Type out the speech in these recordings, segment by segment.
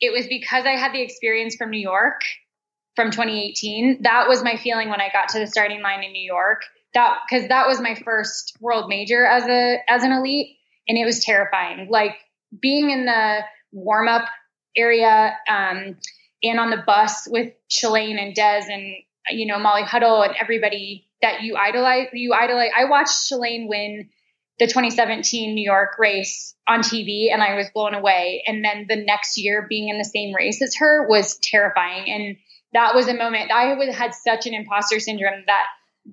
it was because I had the experience from New York from 2018. That was my feeling when I got to the starting line in New York. That because that was my first world major as a as an elite, and it was terrifying. Like being in the warm up area um, and on the bus with Shalane and Des and you know Molly Huddle and everybody that you idolize. You idolize. I watched Shalane win the 2017 New York race on TV and I was blown away. And then the next year being in the same race as her was terrifying. And that was a moment I had such an imposter syndrome that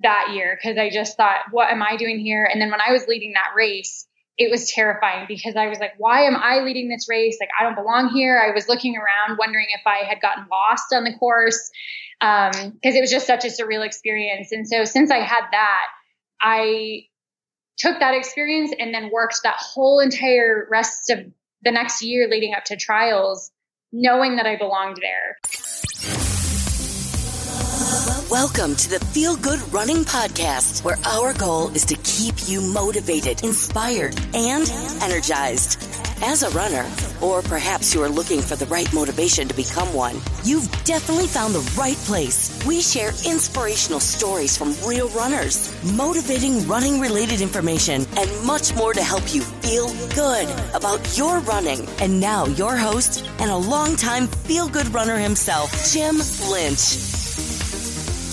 that year because I just thought, what am I doing here? And then when I was leading that race, it was terrifying because I was like, why am I leading this race? Like, I don't belong here. I was looking around wondering if I had gotten lost on the course because um, it was just such a surreal experience. And so since I had that, I took that experience and then worked that whole entire rest of the next year leading up to trials, knowing that I belonged there. Welcome to the Feel Good Running Podcast, where our goal is to keep you motivated, inspired, and energized. As a runner, or perhaps you are looking for the right motivation to become one, you've definitely found the right place. We share inspirational stories from real runners, motivating running related information, and much more to help you feel good about your running. And now, your host and a longtime feel good runner himself, Jim Lynch.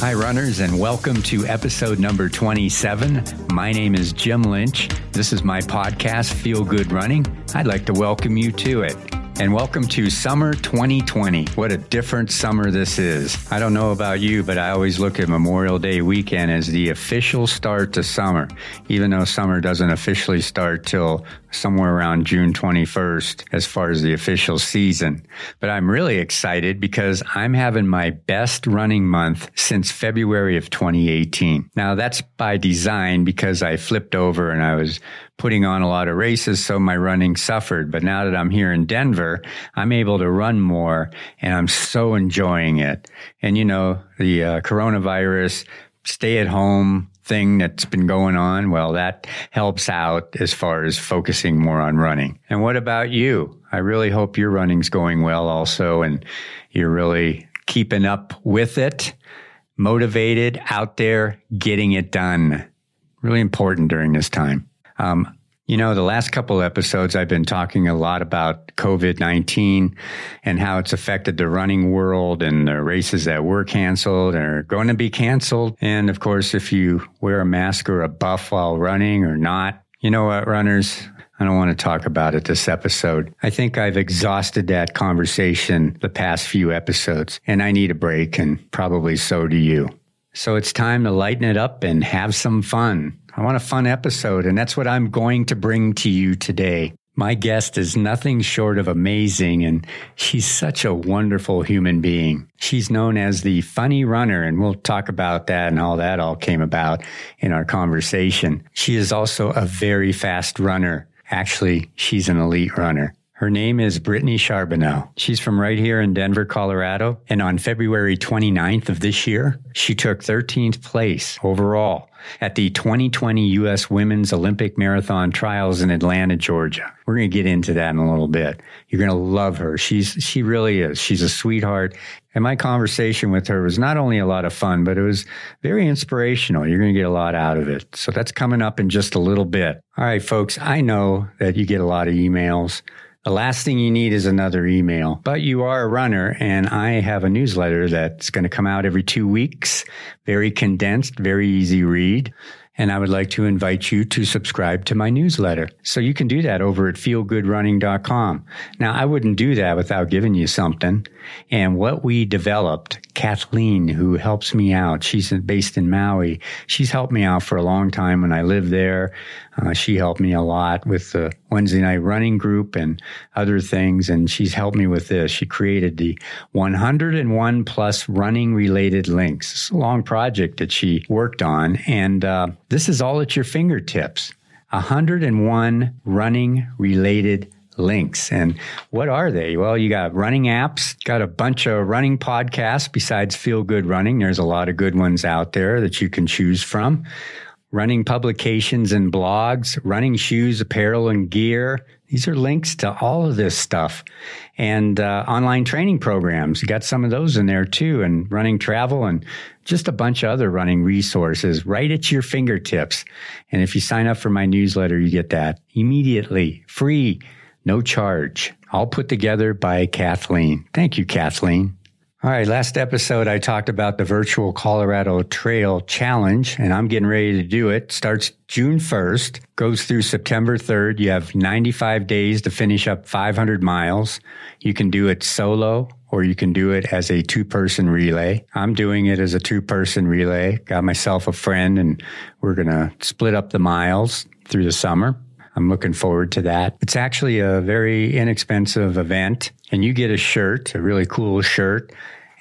Hi, runners, and welcome to episode number 27. My name is Jim Lynch. This is my podcast, Feel Good Running. I'd like to welcome you to it and welcome to summer 2020. What a different summer this is. I don't know about you, but I always look at Memorial Day weekend as the official start to summer, even though summer doesn't officially start till somewhere around June 21st as far as the official season. But I'm really excited because I'm having my best running month since February of 2018. Now that's by design because I flipped over and I was putting on a lot of races, so my running suffered. But now that I'm here in Denver, I'm able to run more and I'm so enjoying it. And you know, the uh, coronavirus, stay at home thing that's been going on, well, that helps out as far as focusing more on running. And what about you? I really hope your running's going well also and you're really keeping up with it, motivated out there, getting it done. Really important during this time. Um, you know, the last couple episodes, I've been talking a lot about COVID 19 and how it's affected the running world and the races that were canceled or are going to be canceled. And of course, if you wear a mask or a buff while running or not, you know what, runners? I don't want to talk about it this episode. I think I've exhausted that conversation the past few episodes, and I need a break, and probably so do you. So it's time to lighten it up and have some fun. I want a fun episode, and that's what I'm going to bring to you today. My guest is nothing short of amazing, and she's such a wonderful human being. She's known as the funny runner, and we'll talk about that and how that all came about in our conversation. She is also a very fast runner. Actually, she's an elite runner. Her name is Brittany Charboneau. She's from right here in Denver, Colorado. And on February 29th of this year, she took 13th place overall at the 2020 U.S. Women's Olympic Marathon Trials in Atlanta, Georgia. We're going to get into that in a little bit. You're going to love her. She's, she really is. She's a sweetheart. And my conversation with her was not only a lot of fun, but it was very inspirational. You're going to get a lot out of it. So that's coming up in just a little bit. All right, folks. I know that you get a lot of emails. The last thing you need is another email, but you are a runner and I have a newsletter that's going to come out every two weeks. Very condensed, very easy read. And I would like to invite you to subscribe to my newsletter. So you can do that over at feelgoodrunning.com. Now, I wouldn't do that without giving you something. And what we developed, Kathleen, who helps me out, she's based in Maui. She's helped me out for a long time when I lived there. Uh, she helped me a lot with the Wednesday night running group and other things. And she's helped me with this. She created the 101 plus running related links. It's a long project that she worked on. And uh, this is all at your fingertips. 101 running related links. And what are they? Well, you got running apps, got a bunch of running podcasts besides Feel Good Running. There's a lot of good ones out there that you can choose from. running publications and blogs, running shoes, apparel, and gear. These are links to all of this stuff and uh, online training programs. You got some of those in there too, and running travel and just a bunch of other running resources right at your fingertips. And if you sign up for my newsletter, you get that immediately, free, no charge, all put together by Kathleen. Thank you, Kathleen. All right, last episode I talked about the virtual Colorado Trail Challenge, and I'm getting ready to do it. Starts June 1st, goes through September 3rd. You have 95 days to finish up 500 miles. You can do it solo or you can do it as a two person relay. I'm doing it as a two person relay. Got myself a friend and we're going to split up the miles through the summer. I'm looking forward to that. It's actually a very inexpensive event and you get a shirt, a really cool shirt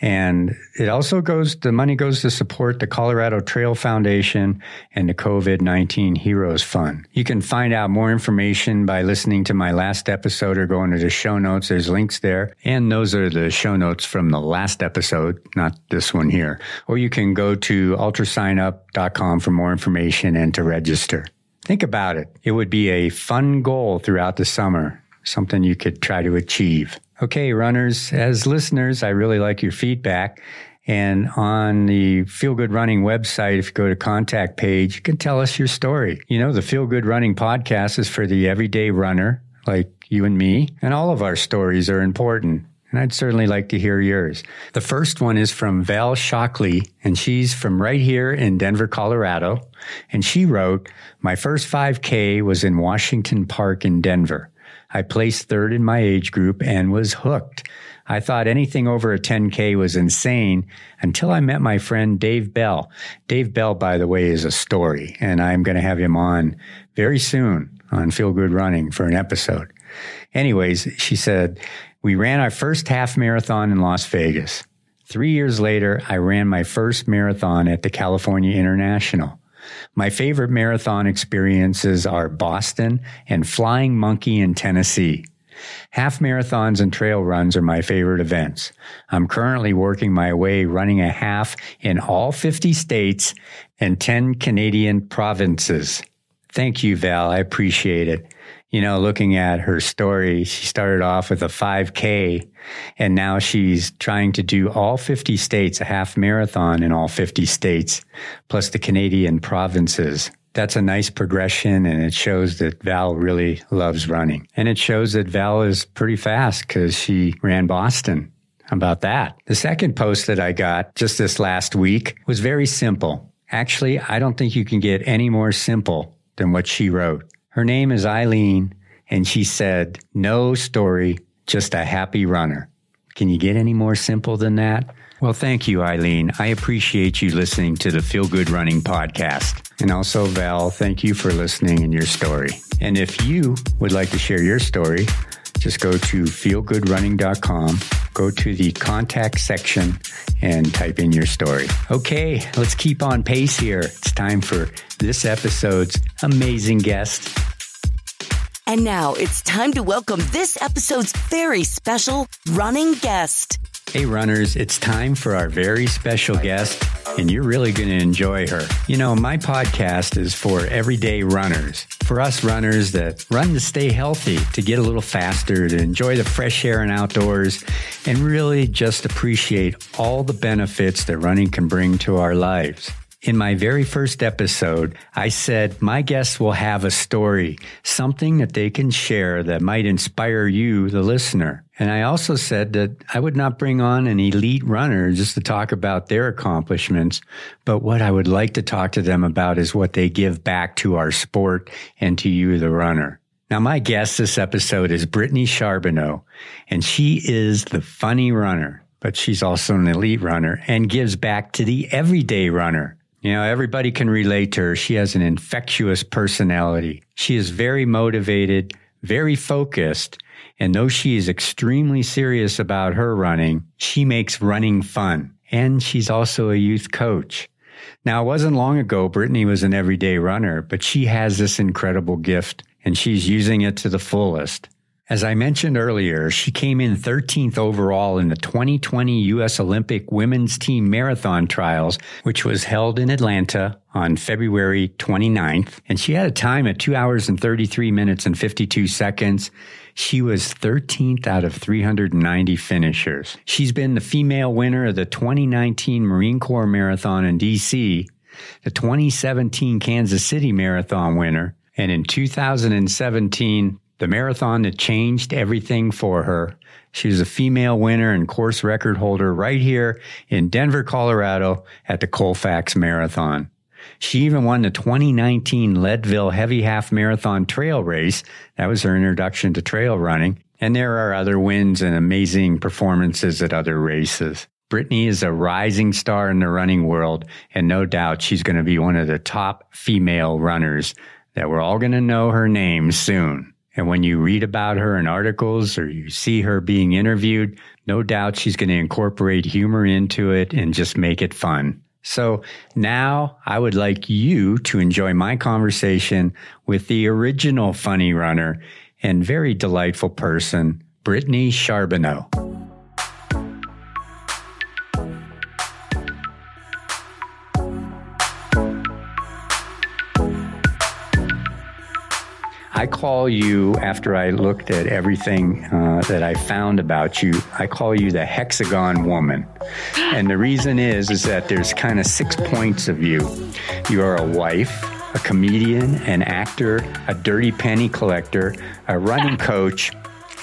and it also goes, the money goes to support the Colorado Trail Foundation and the COVID 19 Heroes Fund. You can find out more information by listening to my last episode or going to the show notes. There's links there. And those are the show notes from the last episode, not this one here. Or you can go to ultrasignup.com for more information and to register. Think about it. It would be a fun goal throughout the summer, something you could try to achieve. Okay, runners, as listeners, I really like your feedback. And on the Feel Good Running website, if you go to contact page, you can tell us your story. You know, the Feel Good Running podcast is for the everyday runner like you and me, and all of our stories are important. And I'd certainly like to hear yours. The first one is from Val Shockley, and she's from right here in Denver, Colorado. And she wrote, My first 5K was in Washington Park in Denver. I placed third in my age group and was hooked. I thought anything over a 10K was insane until I met my friend Dave Bell. Dave Bell, by the way, is a story, and I'm going to have him on very soon on Feel Good Running for an episode. Anyways, she said, We ran our first half marathon in Las Vegas. Three years later, I ran my first marathon at the California International. My favorite marathon experiences are Boston and Flying Monkey in Tennessee. Half marathons and trail runs are my favorite events. I'm currently working my way running a half in all 50 states and 10 Canadian provinces. Thank you, Val. I appreciate it you know, looking at her story, she started off with a 5K and now she's trying to do all 50 states, a half marathon in all 50 states, plus the Canadian provinces. That's a nice progression and it shows that Val really loves running. And it shows that Val is pretty fast because she ran Boston. How about that? The second post that I got just this last week was very simple. Actually, I don't think you can get any more simple than what she wrote. Her name is Eileen, and she said, No story, just a happy runner. Can you get any more simple than that? Well, thank you, Eileen. I appreciate you listening to the Feel Good Running podcast. And also, Val, thank you for listening and your story. And if you would like to share your story, just go to feelgoodrunning.com, go to the contact section, and type in your story. Okay, let's keep on pace here. It's time for this episode's amazing guest. And now it's time to welcome this episode's very special running guest. Hey, runners, it's time for our very special guest, and you're really going to enjoy her. You know, my podcast is for everyday runners, for us runners that run to stay healthy, to get a little faster, to enjoy the fresh air and outdoors, and really just appreciate all the benefits that running can bring to our lives. In my very first episode, I said my guests will have a story, something that they can share that might inspire you, the listener. And I also said that I would not bring on an elite runner just to talk about their accomplishments, but what I would like to talk to them about is what they give back to our sport and to you, the runner. Now, my guest this episode is Brittany Charboneau, and she is the funny runner, but she's also an elite runner and gives back to the everyday runner. You know, everybody can relate to her. She has an infectious personality. She is very motivated, very focused. And though she is extremely serious about her running, she makes running fun. And she's also a youth coach. Now, it wasn't long ago Brittany was an everyday runner, but she has this incredible gift and she's using it to the fullest. As I mentioned earlier, she came in 13th overall in the 2020 U.S. Olympic women's team marathon trials, which was held in Atlanta on February 29th. And she had a time at two hours and 33 minutes and 52 seconds. She was 13th out of 390 finishers. She's been the female winner of the 2019 Marine Corps Marathon in DC, the 2017 Kansas City Marathon winner, and in 2017, the marathon that changed everything for her. She was a female winner and course record holder right here in Denver, Colorado at the Colfax Marathon. She even won the 2019 Leadville Heavy Half Marathon Trail Race. That was her introduction to trail running. And there are other wins and amazing performances at other races. Brittany is a rising star in the running world, and no doubt she's going to be one of the top female runners that we're all going to know her name soon. And when you read about her in articles or you see her being interviewed, no doubt she's going to incorporate humor into it and just make it fun. So now I would like you to enjoy my conversation with the original funny runner and very delightful person, Brittany Charboneau. I call you after I looked at everything uh, that I found about you. I call you the hexagon woman, and the reason is is that there's kind of six points of you. You are a wife, a comedian, an actor, a dirty penny collector, a running coach,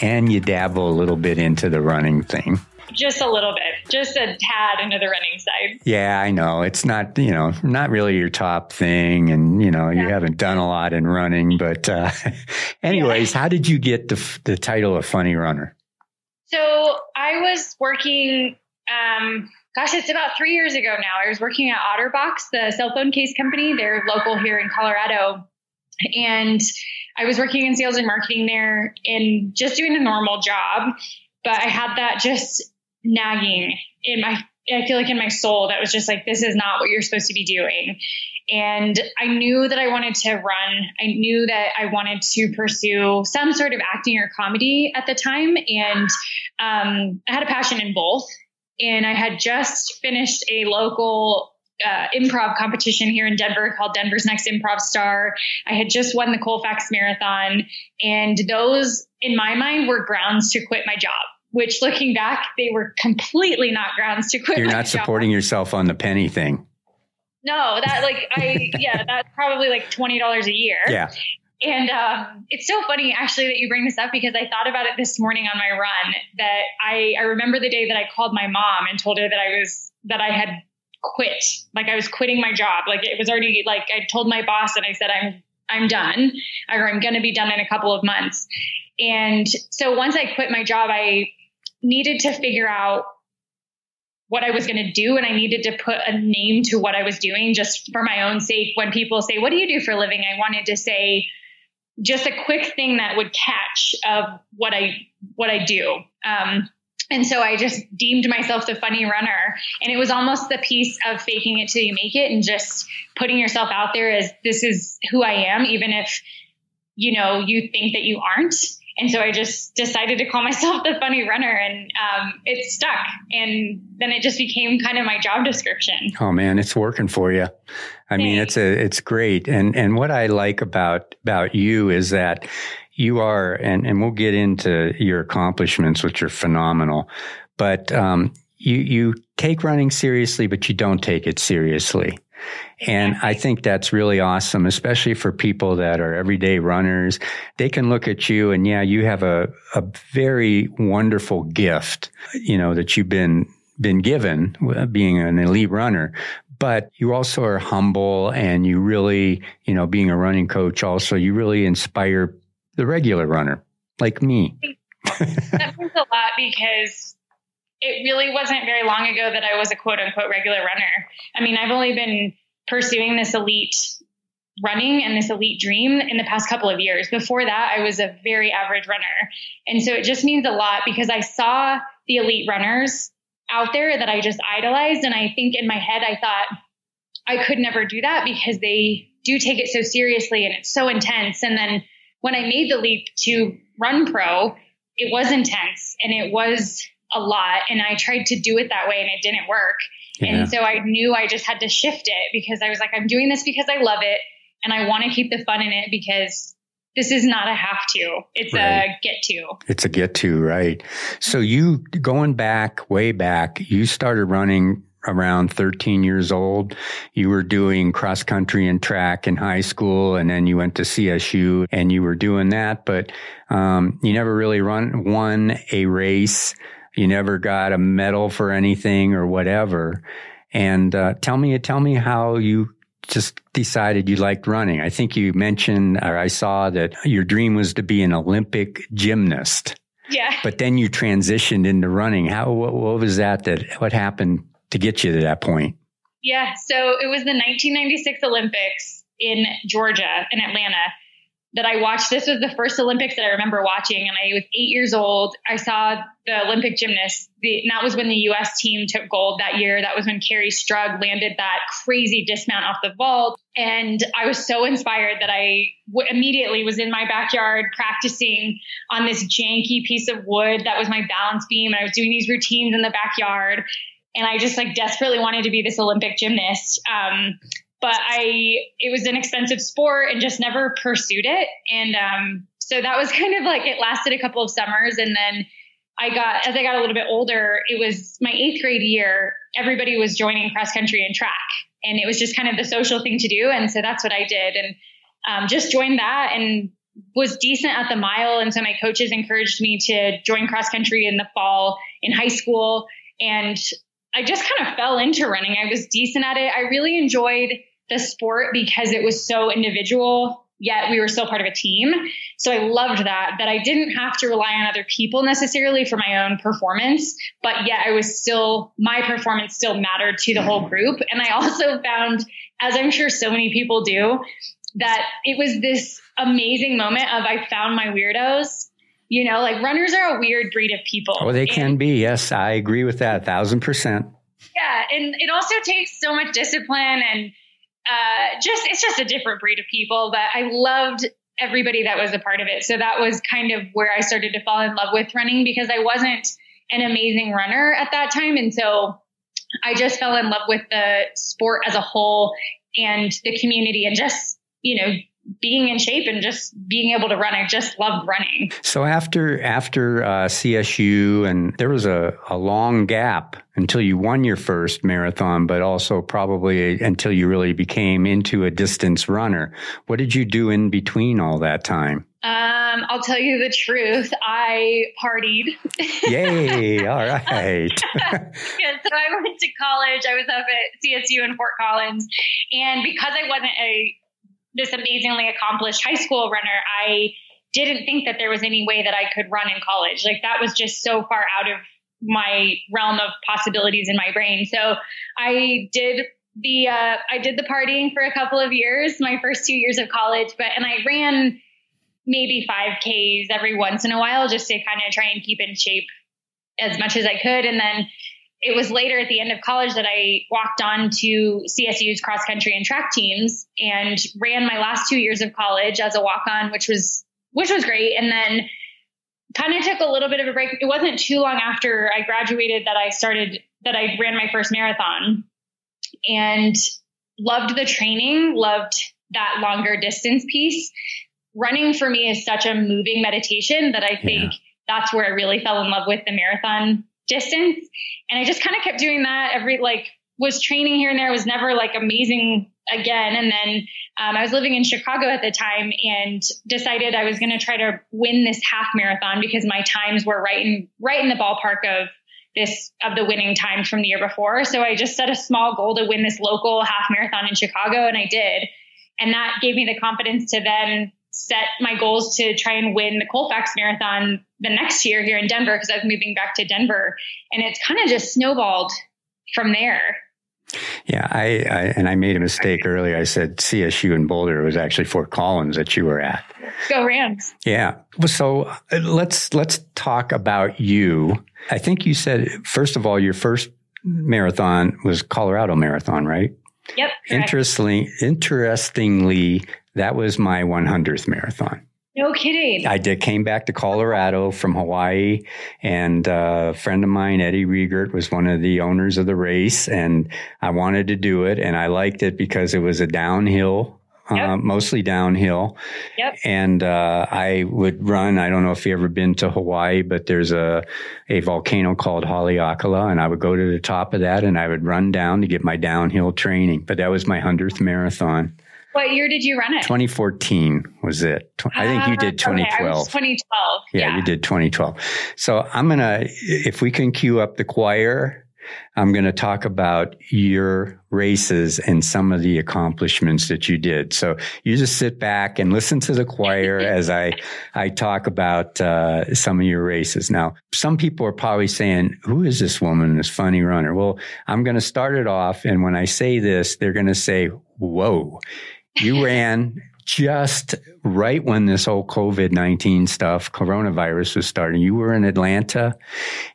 and you dabble a little bit into the running thing just a little bit, just a tad into the running side. Yeah, I know. It's not, you know, not really your top thing. And, you know, yeah. you haven't done a lot in running. But, uh, anyways, yeah. how did you get the, the title of funny runner? So I was working, um, gosh, it's about three years ago now. I was working at Otterbox, the cell phone case company. They're local here in Colorado. And I was working in sales and marketing there and just doing a normal job. But I had that just nagging in my I feel like in my soul that was just like this is not what you're supposed to be doing. And I knew that I wanted to run. I knew that I wanted to pursue some sort of acting or comedy at the time. And um, I had a passion in both. And I had just finished a local uh, improv competition here in Denver called Denver's Next Improv Star. I had just won the Colfax Marathon. And those, in my mind, were grounds to quit my job which looking back, they were completely not grounds to quit. You're not job. supporting yourself on the penny thing. No, that like I yeah, that's probably like twenty dollars a year. Yeah. And um, it's so funny actually that you bring this up because I thought about it this morning on my run. That I I remember the day that I called my mom and told her that I was that I had quit, like I was quitting my job. Like it was already like I told my boss and I said I'm I'm done or I'm going to be done in a couple of months. And so once I quit my job, I needed to figure out what I was going to do and I needed to put a name to what I was doing just for my own sake. When people say, What do you do for a living? I wanted to say just a quick thing that would catch of what I what I do. Um, and so I just deemed myself the funny runner. And it was almost the piece of faking it till you make it and just putting yourself out there as this is who I am, even if you know you think that you aren't. And so I just decided to call myself the funny runner and um, it stuck. And then it just became kind of my job description. Oh man, it's working for you. I Thanks. mean, it's a, it's great. And, and what I like about, about you is that you are, and, and we'll get into your accomplishments, which are phenomenal, but, um, you, you take running seriously, but you don't take it seriously. And I think that's really awesome, especially for people that are everyday runners. They can look at you and yeah, you have a, a very wonderful gift, you know, that you've been, been given uh, being an elite runner. But you also are humble and you really, you know, being a running coach also, you really inspire the regular runner like me. that means a lot because it really wasn't very long ago that I was a quote unquote regular runner. I mean, I've only been pursuing this elite running and this elite dream in the past couple of years. Before that, I was a very average runner. And so it just means a lot because I saw the elite runners out there that I just idolized. And I think in my head, I thought I could never do that because they do take it so seriously and it's so intense. And then when I made the leap to run pro, it was intense and it was a lot. And I tried to do it that way and it didn't work. Yeah. And so I knew I just had to shift it because I was like, I'm doing this because I love it and I want to keep the fun in it because this is not a have to. It's right. a get to. It's a get to, right? So you going back way back, you started running around 13 years old. You were doing cross country and track in high school, and then you went to CSU and you were doing that, but um, you never really run won a race. You never got a medal for anything or whatever. And uh, tell me, tell me how you just decided you liked running. I think you mentioned, or I saw that your dream was to be an Olympic gymnast. Yeah. But then you transitioned into running. How, what, what was that that, what happened to get you to that point? Yeah. So it was the 1996 Olympics in Georgia, in Atlanta that I watched. This was the first Olympics that I remember watching, and I was eight years old. I saw the Olympic gymnasts. The, that was when the U.S. team took gold that year. That was when Kerri Strug landed that crazy dismount off the vault, and I was so inspired that I w- immediately was in my backyard practicing on this janky piece of wood that was my balance beam, and I was doing these routines in the backyard. And I just like desperately wanted to be this Olympic gymnast. Um, but I, it was an expensive sport and just never pursued it. And, um, so that was kind of like, it lasted a couple of summers. And then I got, as I got a little bit older, it was my eighth grade year. Everybody was joining cross country and track and it was just kind of the social thing to do. And so that's what I did. And, um, just joined that and was decent at the mile. And so my coaches encouraged me to join cross country in the fall in high school. And I just kind of fell into running. I was decent at it. I really enjoyed the sport because it was so individual, yet we were still part of a team. So I loved that, that I didn't have to rely on other people necessarily for my own performance, but yet I was still, my performance still mattered to the whole group. And I also found, as I'm sure so many people do, that it was this amazing moment of I found my weirdos. You know, like runners are a weird breed of people. Oh, they can be. Yes, I agree with that. A thousand percent. Yeah. And it also takes so much discipline and uh, just it's just a different breed of people. But I loved everybody that was a part of it. So that was kind of where I started to fall in love with running because I wasn't an amazing runner at that time, and so I just fell in love with the sport as a whole and the community and just you know being in shape and just being able to run. I just loved running. So after after uh, CSU, and there was a, a long gap until you won your first marathon, but also probably until you really became into a distance runner. What did you do in between all that time? Um, I'll tell you the truth. I partied. Yay! All right. yeah, so I went to college. I was up at CSU in Fort Collins, and because I wasn't a this amazingly accomplished high school runner, I didn't think that there was any way that I could run in college. Like that was just so far out of my realm of possibilities in my brain. So I did the uh, I did the partying for a couple of years, my first two years of college, but and I ran maybe five Ks every once in a while just to kind of try and keep in shape as much as I could. And then it was later at the end of college that I walked on to CSU's cross country and track teams and ran my last two years of college as a walk on, which was which was great. And then kind of took a little bit of a break. It wasn't too long after I graduated that I started that I ran my first marathon and loved the training, loved that longer distance piece. Running for me is such a moving meditation that I think yeah. that's where I really fell in love with the marathon distance. And I just kind of kept doing that every, like, was training here and there, was never like amazing again. And then um, I was living in Chicago at the time and decided I was going to try to win this half marathon because my times were right in, right in the ballpark of this, of the winning times from the year before. So I just set a small goal to win this local half marathon in Chicago and I did. And that gave me the confidence to then set my goals to try and win the Colfax Marathon the next year here in Denver because I was moving back to Denver. And it's kind of just snowballed from there. Yeah, I, I, and I made a mistake earlier. I said CSU in Boulder. It was actually Fort Collins that you were at. Go Rams! Yeah. So uh, let's let's talk about you. I think you said first of all your first marathon was Colorado Marathon, right? Yep. Interestingly, interestingly, that was my 100th marathon. No kidding. I did came back to Colorado from Hawaii, and uh, a friend of mine, Eddie Riegert, was one of the owners of the race, and I wanted to do it, and I liked it because it was a downhill. Uh, mostly downhill. Yep. And uh, I would run. I don't know if you ever been to Hawaii, but there's a a volcano called Haleakala, and I would go to the top of that, and I would run down to get my downhill training. But that was my hundredth marathon. What year did you run it? 2014 was it. I think you did Ah, okay, I 2012. was 2012. Yeah, Yeah. you did 2012. So I'm going to, if we can cue up the choir, I'm going to talk about your races and some of the accomplishments that you did. So you just sit back and listen to the choir as I, I talk about uh, some of your races. Now, some people are probably saying, who is this woman, this funny runner? Well, I'm going to start it off. And when I say this, they're going to say, whoa, you ran just right when this whole COVID 19 stuff, coronavirus was starting. You were in Atlanta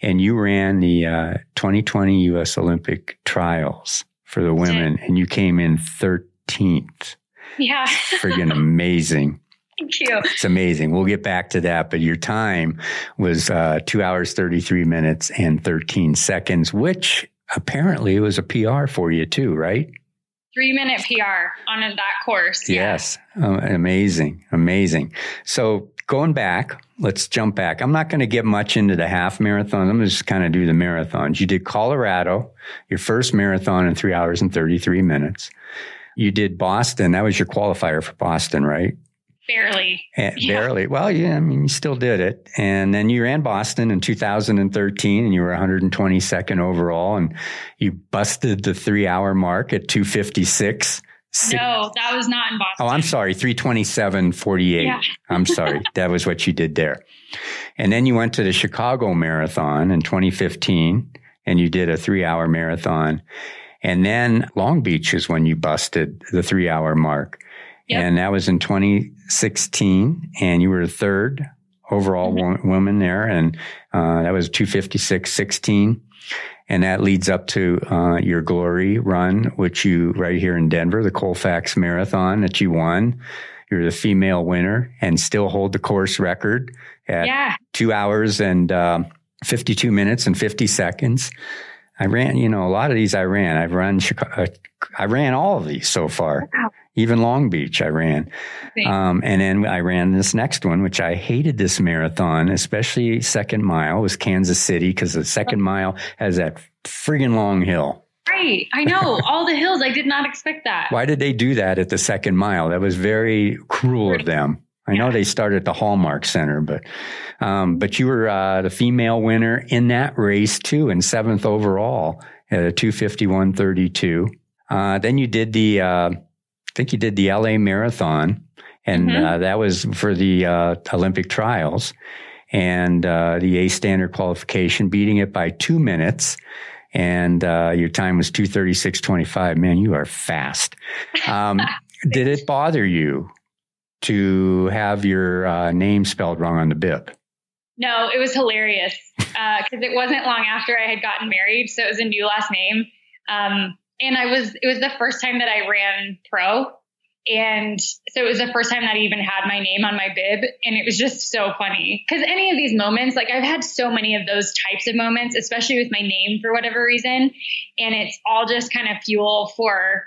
and you ran the uh, 2020 U.S. Olympic trials for the women, and you came in 13th. Yeah. Friggin' amazing. Thank you. It's amazing. We'll get back to that, but your time was uh, two hours, 33 minutes, and 13 seconds, which apparently was a PR for you, too, right? Three minute PR on that course. Yeah. Yes. Uh, amazing. Amazing. So going back, let's jump back. I'm not going to get much into the half marathon. I'm just kind of do the marathons. You did Colorado, your first marathon in three hours and 33 minutes. You did Boston. That was your qualifier for Boston, right? Barely. Eh, Yeah. Barely. Well, yeah, I mean, you still did it. And then you ran Boston in 2013 and you were 122nd overall and you busted the three hour mark at 256. No, that was not in Boston. Oh, I'm sorry, 327.48. Yeah. I'm sorry. That was what you did there. And then you went to the Chicago Marathon in 2015 and you did a three hour marathon. And then Long Beach is when you busted the three hour mark. Yep. And that was in 2016 and you were the third overall Mm-hmm. woman there. And, uh, that was 256.16. And that leads up to uh, your glory run, which you right here in Denver, the Colfax Marathon that you won. You're the female winner and still hold the course record at yeah. two hours and um 52 minutes and 50 seconds. I ran, you know, a lot of these I ran. I've run, Chicago, I ran all of these so far. Wow. Even Long Beach, I ran. Um, and then I ran this next one, which I hated this marathon, especially second mile was Kansas City because the second mile has that friggin' long hill. Right. I know. All the hills. I did not expect that. Why did they do that at the second mile? That was very cruel of them. I know they started at the Hallmark Center, but um, but you were uh, the female winner in that race too, and seventh overall at a two fifty one thirty two. Uh, then you did the, uh, think you did the L.A. Marathon, and Mhm. uh, that was for the uh, Olympic trials and uh, the A standard qualification, beating it by two minutes. And uh, your time was two thirty six twenty five. Man, you are fast. Um, did it bother you to have your uh, name spelled wrong on the bib? No, it was hilarious because it wasn't long after I had gotten married, so it was a new last name. Um, and I was it was the first time that I ran pro, and so it was the first time that I even had my name on my bib, and it was just so funny because any of these moments, like I've had so many of those types of moments, especially with my name for whatever reason, and it's all just kind of fuel for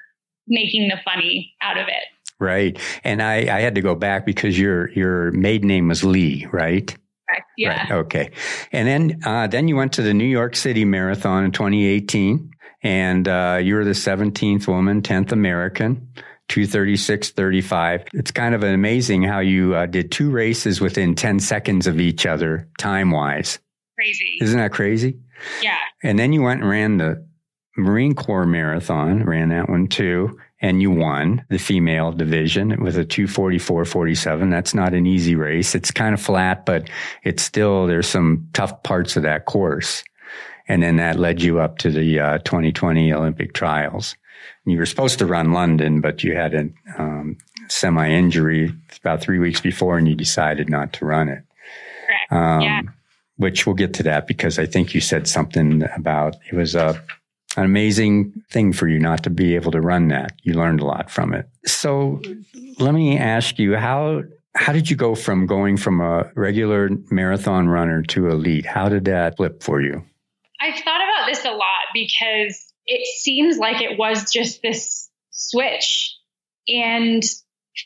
making the funny out of it. Right. And I, I had to go back because your your maiden name was Lee, right? Correct? Yeah. Right. Okay. And then uh, then you went to the New York City Marathon in 2018, and uh, you were the 17th woman, 10th American. 236.35. It's kind of amazing how you uh, did two races within 10 seconds of each other, time wise. Crazy. Isn't that crazy? Yeah. And then you went and ran the Marine Corps Marathon, ran that one too, and you won the female division with a 244.47. That's not an easy race. It's kind of flat, but it's still, there's some tough parts of that course. And then that led you up to the uh, 2020 Olympic trials. You were supposed to run London, but you had a um, semi injury about three weeks before and you decided not to run it. Correct. Um, Yeah. Which we'll get to that because I think you said something about it was a, an amazing thing for you not to be able to run that. You learned a lot from it. So let me ask you how how did you go from going from a regular marathon runner to elite? How did that flip for you? I've thought about this a lot because it seems like it was just this switch. And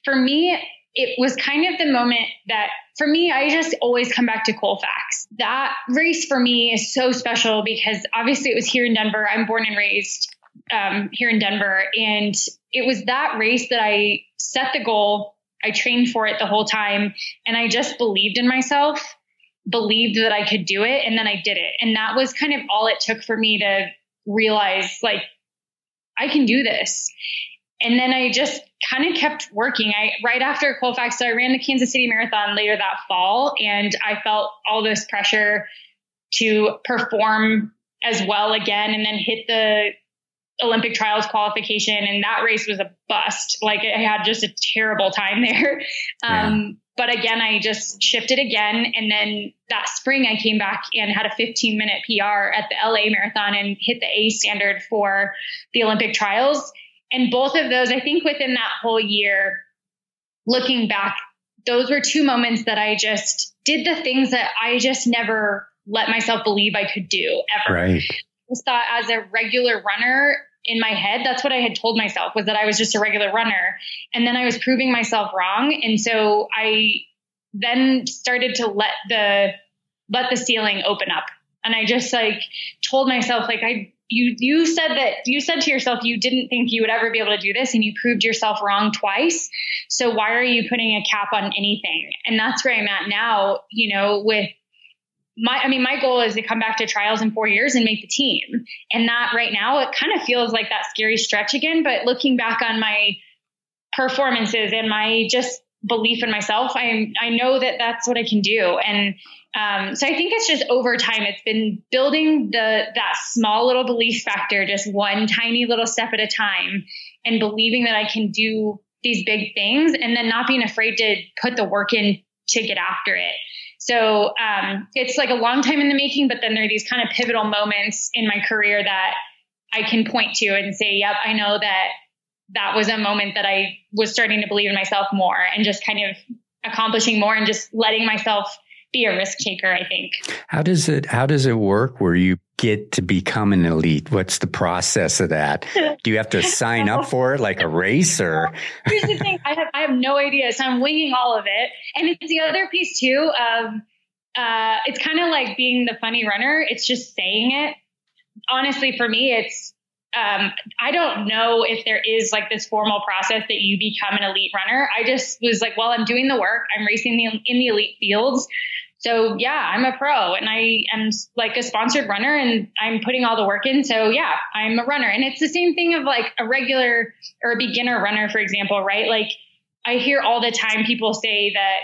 for me, it was kind of the moment that for me, I just always come back to Colfax. That race for me is so special because obviously it was here in Denver. I'm born and raised um, here in Denver. And it was that race that I set the goal. I trained for it the whole time and I just believed in myself, believed that I could do it. And then I did it. And that was kind of all it took for me to realize like, I can do this and then I just kind of kept working. I right after Colfax, so I ran the Kansas City Marathon later that fall, and I felt all this pressure to perform as well again, and then hit the Olympic trials qualification, and that race was a bust. Like I had just a terrible time there. Yeah. Um, but again, I just shifted again. And then that spring, I came back and had a 15 minute PR at the LA Marathon and hit the A standard for the Olympic trials. And both of those, I think within that whole year, looking back, those were two moments that I just did the things that I just never let myself believe I could do ever. Right. I thought as a regular runner in my head, that's what I had told myself was that I was just a regular runner. And then I was proving myself wrong. And so I then started to let the let the ceiling open up. And I just like told myself like I you you said that you said to yourself you didn't think you would ever be able to do this and you proved yourself wrong twice so why are you putting a cap on anything and that's where i'm at now you know with my i mean my goal is to come back to trials in four years and make the team and that right now it kind of feels like that scary stretch again but looking back on my performances and my just belief in myself i i know that that's what i can do and um, so I think it's just over time, it's been building the that small little belief factor, just one tiny little step at a time, and believing that I can do these big things, and then not being afraid to put the work in to get after it. So um, it's like a long time in the making, but then there are these kind of pivotal moments in my career that I can point to and say, "Yep, I know that that was a moment that I was starting to believe in myself more, and just kind of accomplishing more, and just letting myself." Be a risk taker, I think. How does it how does it work where you get to become an elite? What's the process of that? Do you have to sign up for it like a race or Here's the thing, I have I have no idea. So I'm winging all of it. And it's the other piece too of uh, it's kind of like being the funny runner. It's just saying it. Honestly, for me, it's um, I don't know if there is like this formal process that you become an elite runner. I just was like, well, I'm doing the work. I'm racing the, in the elite fields. So yeah, I'm a pro and I am like a sponsored runner and I'm putting all the work in. So yeah, I'm a runner. And it's the same thing of like a regular or a beginner runner, for example, right? Like I hear all the time people say that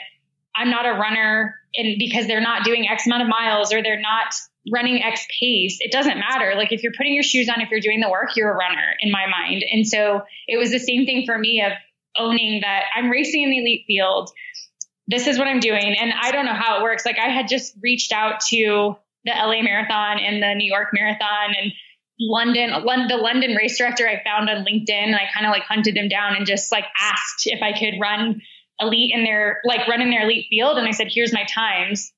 I'm not a runner and because they're not doing X amount of miles or they're not running X pace. It doesn't matter. Like if you're putting your shoes on, if you're doing the work, you're a runner in my mind. And so it was the same thing for me of owning that I'm racing in the elite field this is what I'm doing. And I don't know how it works. Like I had just reached out to the LA Marathon and the New York Marathon and London, the London race director I found on LinkedIn and I kind of like hunted him down and just like asked if I could run elite in their, like run in their elite field. And I said, here's my times.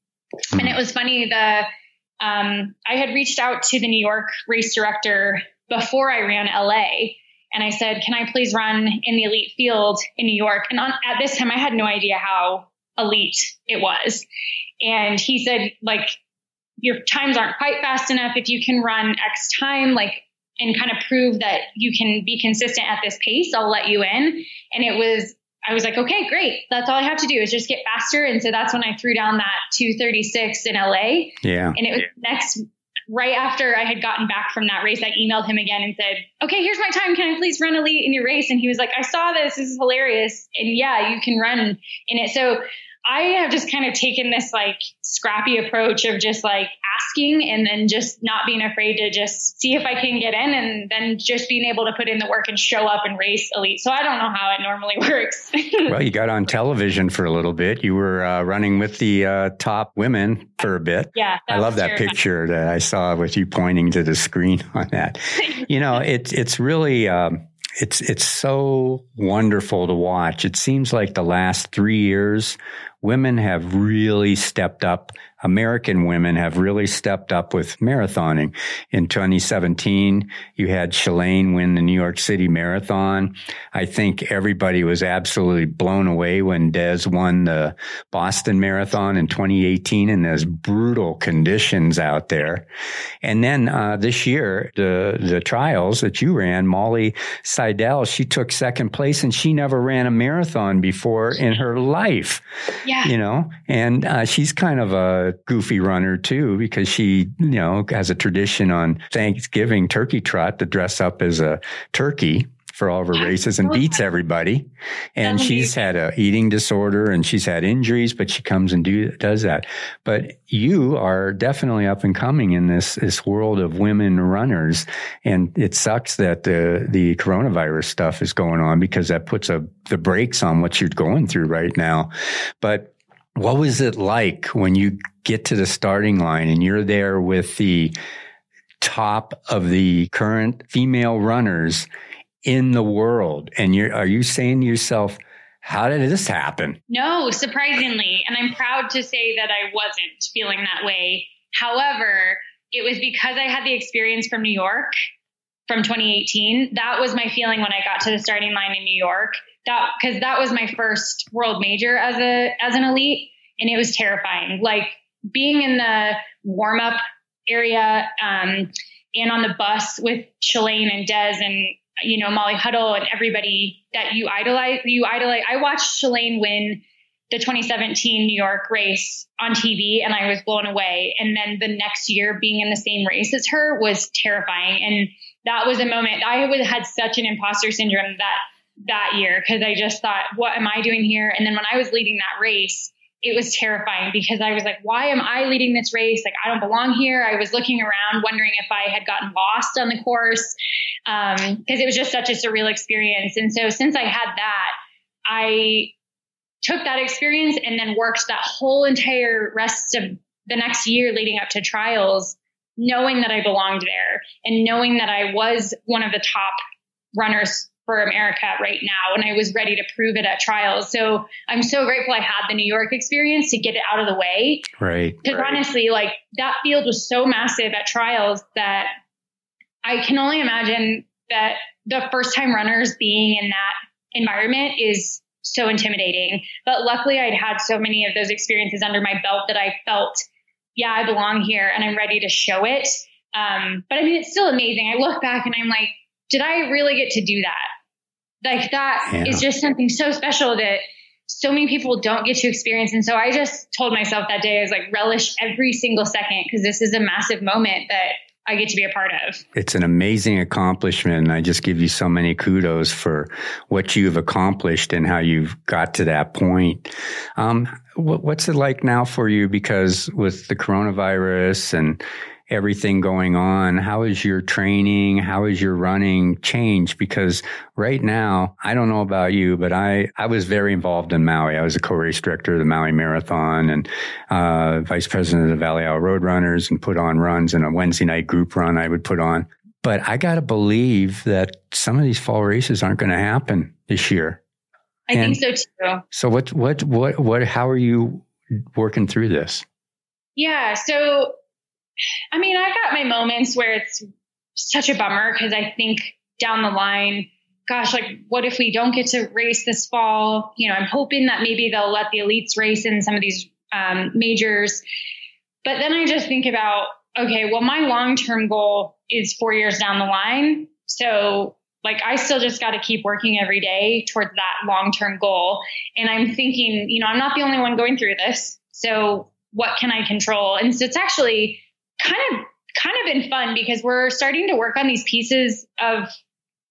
And it was funny. The, um, I had reached out to the New York race director before I ran LA and I said, can I please run in the elite field in New York? And on, at this time, I had no idea how elite it was. And he said, like, your times aren't quite fast enough. If you can run X time, like, and kind of prove that you can be consistent at this pace, I'll let you in. And it was, I was like, okay, great. That's all I have to do is just get faster. And so that's when I threw down that 236 in LA. Yeah. And it was next right after I had gotten back from that race, I emailed him again and said, okay, here's my time. Can I please run elite in your race? And he was like, I saw this. This is hilarious. And yeah, you can run in it. So I have just kind of taken this like scrappy approach of just like asking and then just not being afraid to just see if I can get in and then just being able to put in the work and show up and race elite. So I don't know how it normally works. well, you got on television for a little bit. You were uh, running with the uh, top women for a bit. Yeah. I love that terrifying. picture that I saw with you pointing to the screen on that. you know, it's, it's really, um, it's it's so wonderful to watch. It seems like the last three years, women have really stepped up American women have really stepped up with marathoning. In 2017, you had Shalane win the New York City Marathon. I think everybody was absolutely blown away when Des won the Boston Marathon in 2018 in those brutal conditions out there. And then uh, this year, the the trials that you ran, Molly Seidel, she took second place, and she never ran a marathon before in her life. Yeah, you know, and uh, she's kind of a goofy runner too, because she, you know, has a tradition on Thanksgiving turkey trot to dress up as a turkey for all of her races and beats everybody. And she's had a eating disorder and she's had injuries, but she comes and do, does that. But you are definitely up and coming in this, this world of women runners. And it sucks that the, the coronavirus stuff is going on because that puts a, the brakes on what you're going through right now. But what was it like when you get to the starting line and you're there with the top of the current female runners in the world? And you're, are you saying to yourself, how did this happen? No, surprisingly. And I'm proud to say that I wasn't feeling that way. However, it was because I had the experience from New York from 2018. That was my feeling when I got to the starting line in New York. That because that was my first world major as a as an elite, and it was terrifying. Like being in the warm up area um, and on the bus with Shalane and Des and you know Molly Huddle and everybody that you idolize. You idolize. I watched Shalane win the 2017 New York race on TV and I was blown away. And then the next year being in the same race as her was terrifying. And that was a moment I had such an imposter syndrome that that year because I just thought, what am I doing here? And then when I was leading that race, it was terrifying because I was like, why am I leading this race? Like, I don't belong here. I was looking around wondering if I had gotten lost on the course because um, it was just such a surreal experience. And so, since I had that, I took that experience and then worked that whole entire rest of the next year leading up to trials, knowing that I belonged there and knowing that I was one of the top runners for America right now. And I was ready to prove it at trials. So I'm so grateful I had the New York experience to get it out of the way. Right. Because right. honestly, like that field was so massive at trials that I can only imagine that the first time runners being in that environment is so intimidating. But luckily, I'd had so many of those experiences under my belt that I felt, yeah, I belong here and I'm ready to show it. Um, but I mean, it's still amazing. I look back and I'm like, did I really get to do that? Like that yeah. is just something so special that so many people don't get to experience. And so I just told myself that day, I was like, relish every single second because this is a massive moment that I get to be a part of. It's an amazing accomplishment. And I just give you so many kudos for what you've accomplished and how you've got to that point. Um, what's it like now for you? Because with the coronavirus and everything going on, how is your training? How is your running changed? Because right now, I don't know about you, but I, I was very involved in Maui. I was a co-race director of the Maui Marathon and uh, vice president of the Valley Isle Roadrunners and put on runs and a Wednesday night group run I would put on. But I got to believe that some of these fall races aren't going to happen this year. I and think so too. So what, what, what, what, how are you working through this? Yeah. So I mean, I've got my moments where it's such a bummer because I think down the line, gosh, like what if we don't get to race this fall? You know, I'm hoping that maybe they'll let the elites race in some of these um, majors. But then I just think about, okay, well, my long term goal is four years down the line. So, like, I still just got to keep working every day towards that long term goal. And I'm thinking, you know, I'm not the only one going through this. So, what can I control? And so, it's actually kind of kind of been fun because we're starting to work on these pieces of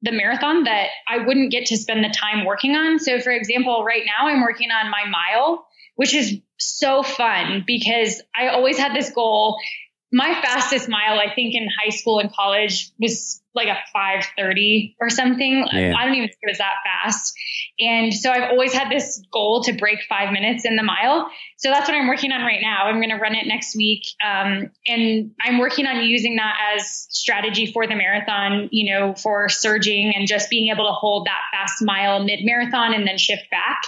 the marathon that I wouldn't get to spend the time working on. So, for example, right now I'm working on my mile, which is so fun because I always had this goal my fastest mile, I think in high school and college was like a 530 or something. Yeah. I don't even think it was that fast. And so I've always had this goal to break five minutes in the mile. So that's what I'm working on right now. I'm going to run it next week. Um, and I'm working on using that as strategy for the marathon, you know, for surging and just being able to hold that fast mile mid marathon and then shift back.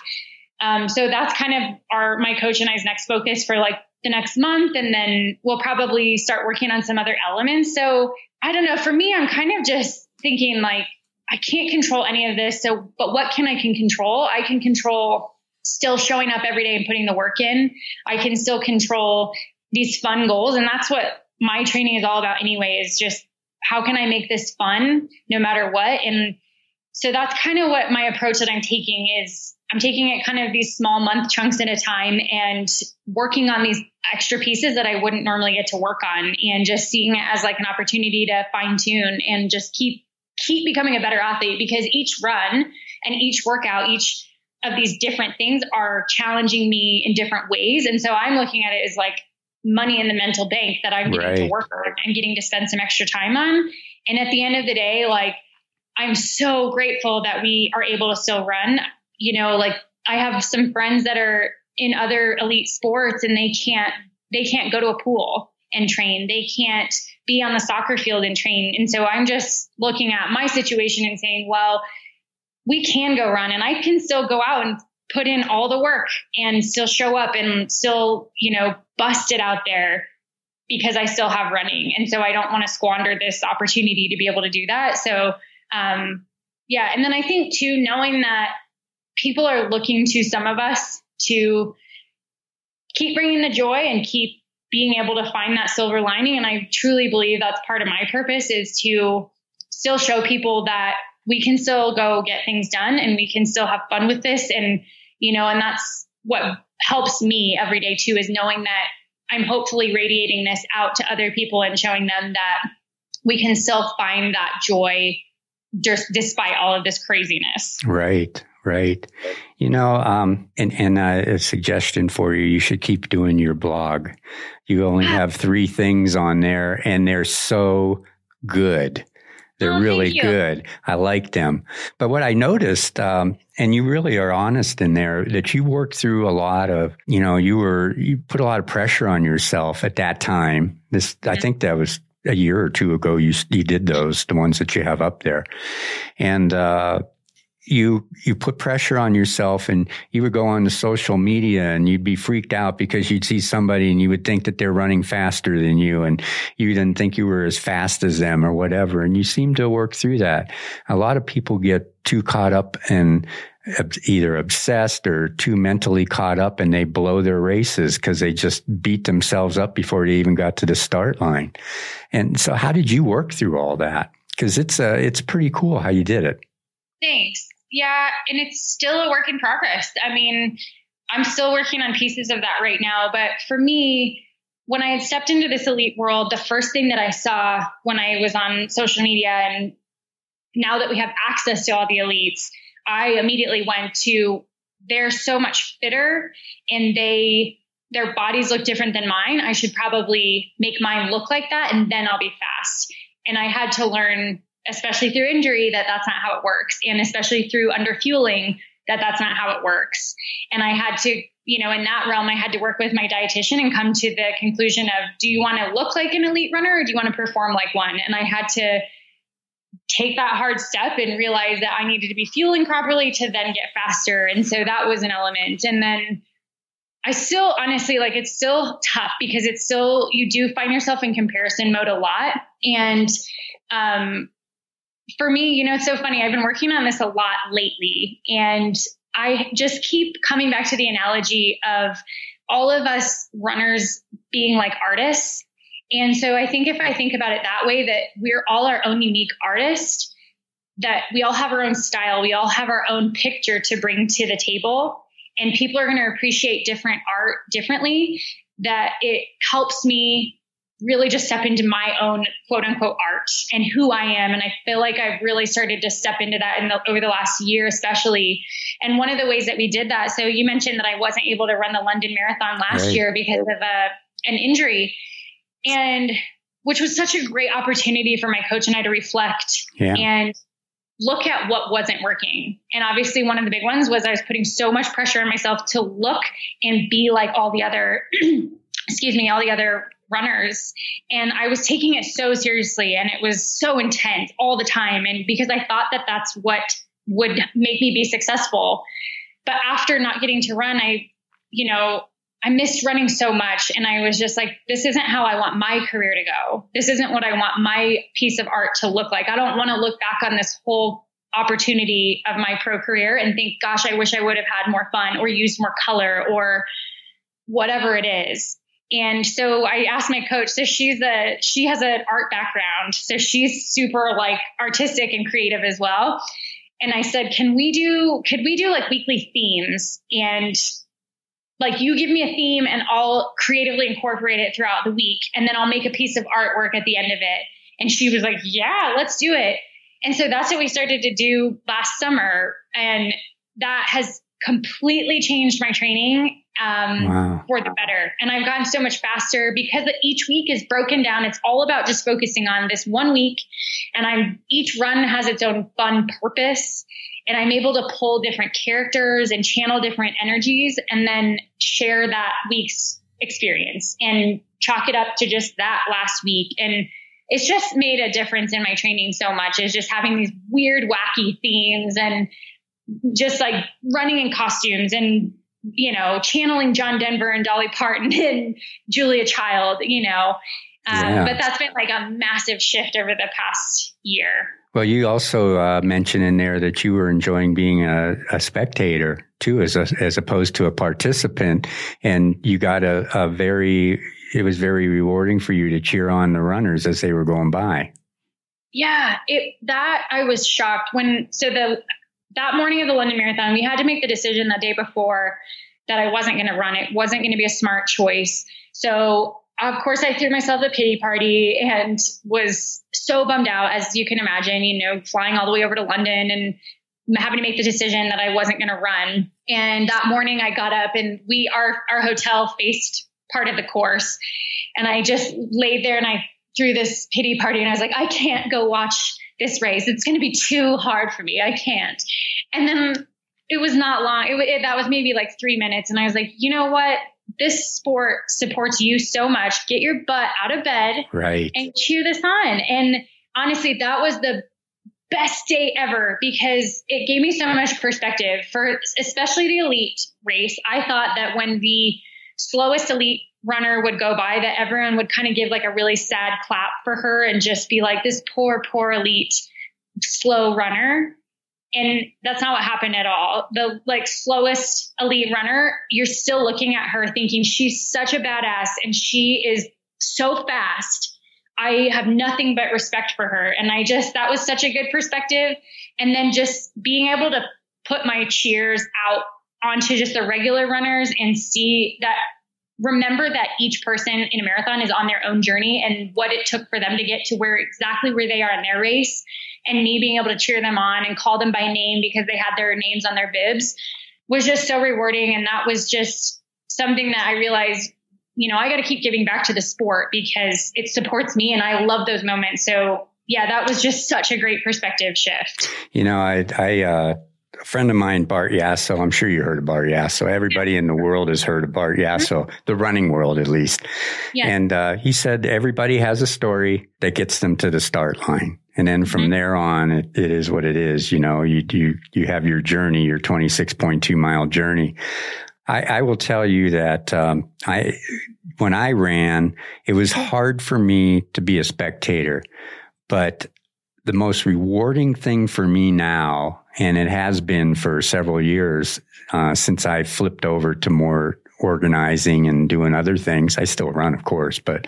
Um, so that's kind of our, my coach and I's next focus for like the next month and then we'll probably start working on some other elements. So I don't know. For me, I'm kind of just thinking like, I can't control any of this. So, but what can I can control? I can control still showing up every day and putting the work in. I can still control these fun goals. And that's what my training is all about anyway, is just how can I make this fun no matter what? And so that's kind of what my approach that I'm taking is I'm taking it kind of these small month chunks at a time and working on these extra pieces that I wouldn't normally get to work on and just seeing it as like an opportunity to fine tune and just keep keep becoming a better athlete because each run and each workout, each of these different things are challenging me in different ways. And so I'm looking at it as like money in the mental bank that I'm getting right. to work on and getting to spend some extra time on. And at the end of the day, like I'm so grateful that we are able to still run. You know, like I have some friends that are in other elite sports and they can't they can't go to a pool and train. They can't be on the soccer field and train. And so I'm just looking at my situation and saying, well, we can go run and I can still go out and put in all the work and still show up and still, you know, bust it out there because I still have running. And so I don't want to squander this opportunity to be able to do that. So, um, yeah. And then I think too, knowing that people are looking to some of us to keep bringing the joy and keep being able to find that silver lining. And I truly believe that's part of my purpose is to still show people that we can still go get things done and we can still have fun with this. And, you know, and that's what helps me every day too, is knowing that I'm hopefully radiating this out to other people and showing them that we can still find that joy just despite all of this craziness. Right. Right. You know, um, and, and uh, a suggestion for you, you should keep doing your blog. You only have three things on there and they're so good. They're oh, really good. I like them. But what I noticed, um, and you really are honest in there, that you worked through a lot of, you know, you were, you put a lot of pressure on yourself at that time. This, I think that was a year or two ago. You, you did those, the ones that you have up there. And, uh, you you put pressure on yourself and you would go on to social media and you'd be freaked out because you'd see somebody and you would think that they're running faster than you and you didn't think you were as fast as them or whatever. And you seem to work through that. A lot of people get too caught up and either obsessed or too mentally caught up and they blow their races because they just beat themselves up before they even got to the start line. And so how did you work through all that? Because it's it's pretty cool how you did it. Thanks. Yeah, and it's still a work in progress. I mean, I'm still working on pieces of that right now, but for me, when I had stepped into this elite world, the first thing that I saw when I was on social media and now that we have access to all the elites, I immediately went to they're so much fitter and they their bodies look different than mine. I should probably make mine look like that and then I'll be fast. And I had to learn especially through injury, that that's not how it works. And especially through underfueling, that that's not how it works. And I had to, you know, in that realm, I had to work with my dietitian and come to the conclusion of, do you want to look like an elite runner or do you want to perform like one? And I had to take that hard step and realize that I needed to be fueling properly to then get faster. And so that was an element. And then I still honestly like it's still tough because it's still you do find yourself in comparison mode a lot. And um for me, you know, it's so funny. I've been working on this a lot lately, and I just keep coming back to the analogy of all of us runners being like artists. And so I think if I think about it that way, that we're all our own unique artist, that we all have our own style, we all have our own picture to bring to the table, and people are going to appreciate different art differently, that it helps me really just step into my own quote unquote art and who I am. And I feel like I've really started to step into that in the, over the last year, especially. And one of the ways that we did that, so you mentioned that I wasn't able to run the London Marathon last right. year because of a, an injury. And which was such a great opportunity for my coach and I to reflect yeah. and look at what wasn't working. And obviously, one of the big ones was I was putting so much pressure on myself to look and be like all the other, excuse me, all the other runners. And I was taking it so seriously and it was so intense all the time. And because I thought that that's what would make me be successful. But after not getting to run, I, you know, I missed running so much. And I was just like, this isn't how I want my career to go. This isn't what I want my piece of art to look like. I don't want to look back on this whole opportunity of my pro career and think, gosh, I wish I would have had more fun or used more color or whatever it is. And so I asked my coach, so she's a, she has an art background. So she's super like artistic and creative as well. And I said, can we do, could we do like weekly themes and like you give me a theme and I'll creatively incorporate it throughout the week. And then I'll make a piece of artwork at the end of it. And she was like, yeah, let's do it. And so that's what we started to do last summer. And that has completely changed my training um, wow. for the better. And I've gotten so much faster because each week is broken down. It's all about just focusing on this one week. And I'm each run has its own fun purpose and I'm able to pull different characters and channel different energies and then share that week's experience and chalk it up to just that last week. And it's just made a difference in my training so much is just having these weird, wacky themes and just like running in costumes and, you know, channeling John Denver and Dolly Parton and Julia Child, you know. Um, yeah. But that's been like a massive shift over the past year. Well, you also uh, mentioned in there that you were enjoying being a, a, spectator too, as a, as opposed to a participant, and you got a, a very. It was very rewarding for you to cheer on the runners as they were going by. Yeah, it that I was shocked when so the that morning of the London Marathon, we had to make the decision the day before that I wasn't going to run. It wasn't going to be a smart choice. So of course, I threw myself a pity party and was so bummed out, as you can imagine, you know, flying all the way over to London and having to make the decision that I wasn't going to run. And that morning I got up and we, our, our hotel faced part of the course. And I just laid there and I threw this pity party and I was like, I can't go watch this race. It's going to be too hard for me. I can't. And then it was not long. It, it, that was maybe like three minutes. And I was like, you know what? this sport supports you so much. Get your butt out of bed right. and cheer this on. And honestly, that was the best day ever because it gave me so much perspective for especially the elite race. I thought that when the slowest elite runner would go by that everyone would kind of give like a really sad clap for her and just be like this poor poor elite slow runner and that's not what happened at all. The like slowest elite runner, you're still looking at her thinking she's such a badass and she is so fast. I have nothing but respect for her. And I just, that was such a good perspective. And then just being able to put my cheers out onto just the regular runners and see that remember that each person in a marathon is on their own journey and what it took for them to get to where exactly where they are in their race and me being able to cheer them on and call them by name because they had their names on their bibs was just so rewarding. And that was just something that I realized, you know, I got to keep giving back to the sport because it supports me and I love those moments. So yeah, that was just such a great perspective shift. You know, I, I, uh, a friend of mine, Bart Yasso. I'm sure you heard of Bart Yasso. Everybody in the world has heard of Bart Yasso, the running world at least. Yeah. And uh, he said everybody has a story that gets them to the start line. And then from mm-hmm. there on, it, it is what it is. You know, you, you, you have your journey, your 26.2 mile journey. I, I will tell you that, um, I, when I ran, it was hard for me to be a spectator, but the most rewarding thing for me now, and it has been for several years, uh, since I flipped over to more organizing and doing other things. I still run, of course, but,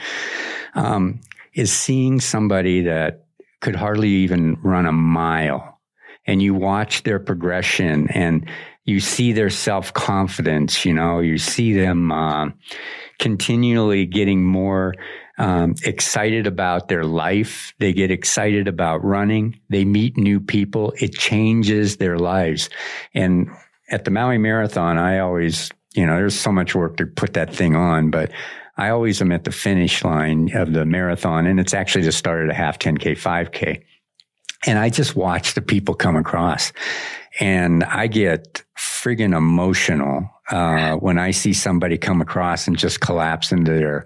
um, is seeing somebody that could hardly even run a mile. And you watch their progression and you see their self confidence, you know, you see them uh, continually getting more um, excited about their life. They get excited about running. They meet new people. It changes their lives. And at the Maui Marathon, I always, you know, there's so much work to put that thing on, but I always am at the finish line of the marathon, and it's actually just started a half 10K, 5K. And I just watch the people come across and I get friggin' emotional uh, when I see somebody come across and just collapse into their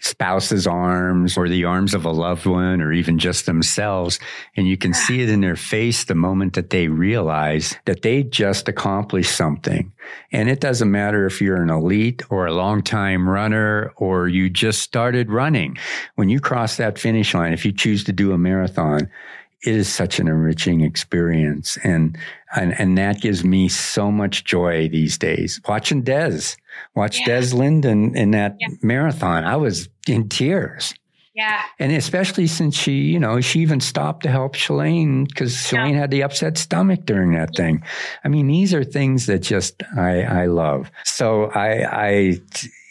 spouse's arms or the arms of a loved one or even just themselves. And you can see it in their face the moment that they realize that they just accomplished something. And it doesn't matter if you're an elite or a long time runner or you just started running. When you cross that finish line, if you choose to do a marathon, it is such an enriching experience. And, and, and that gives me so much joy these days. Watching Des, watch yeah. Des Linden in that yeah. marathon. I was in tears. Yeah. And especially since she, you know, she even stopped to help Shalane because Shalane yeah. had the upset stomach during that thing. I mean, these are things that just I, I love. So I, I,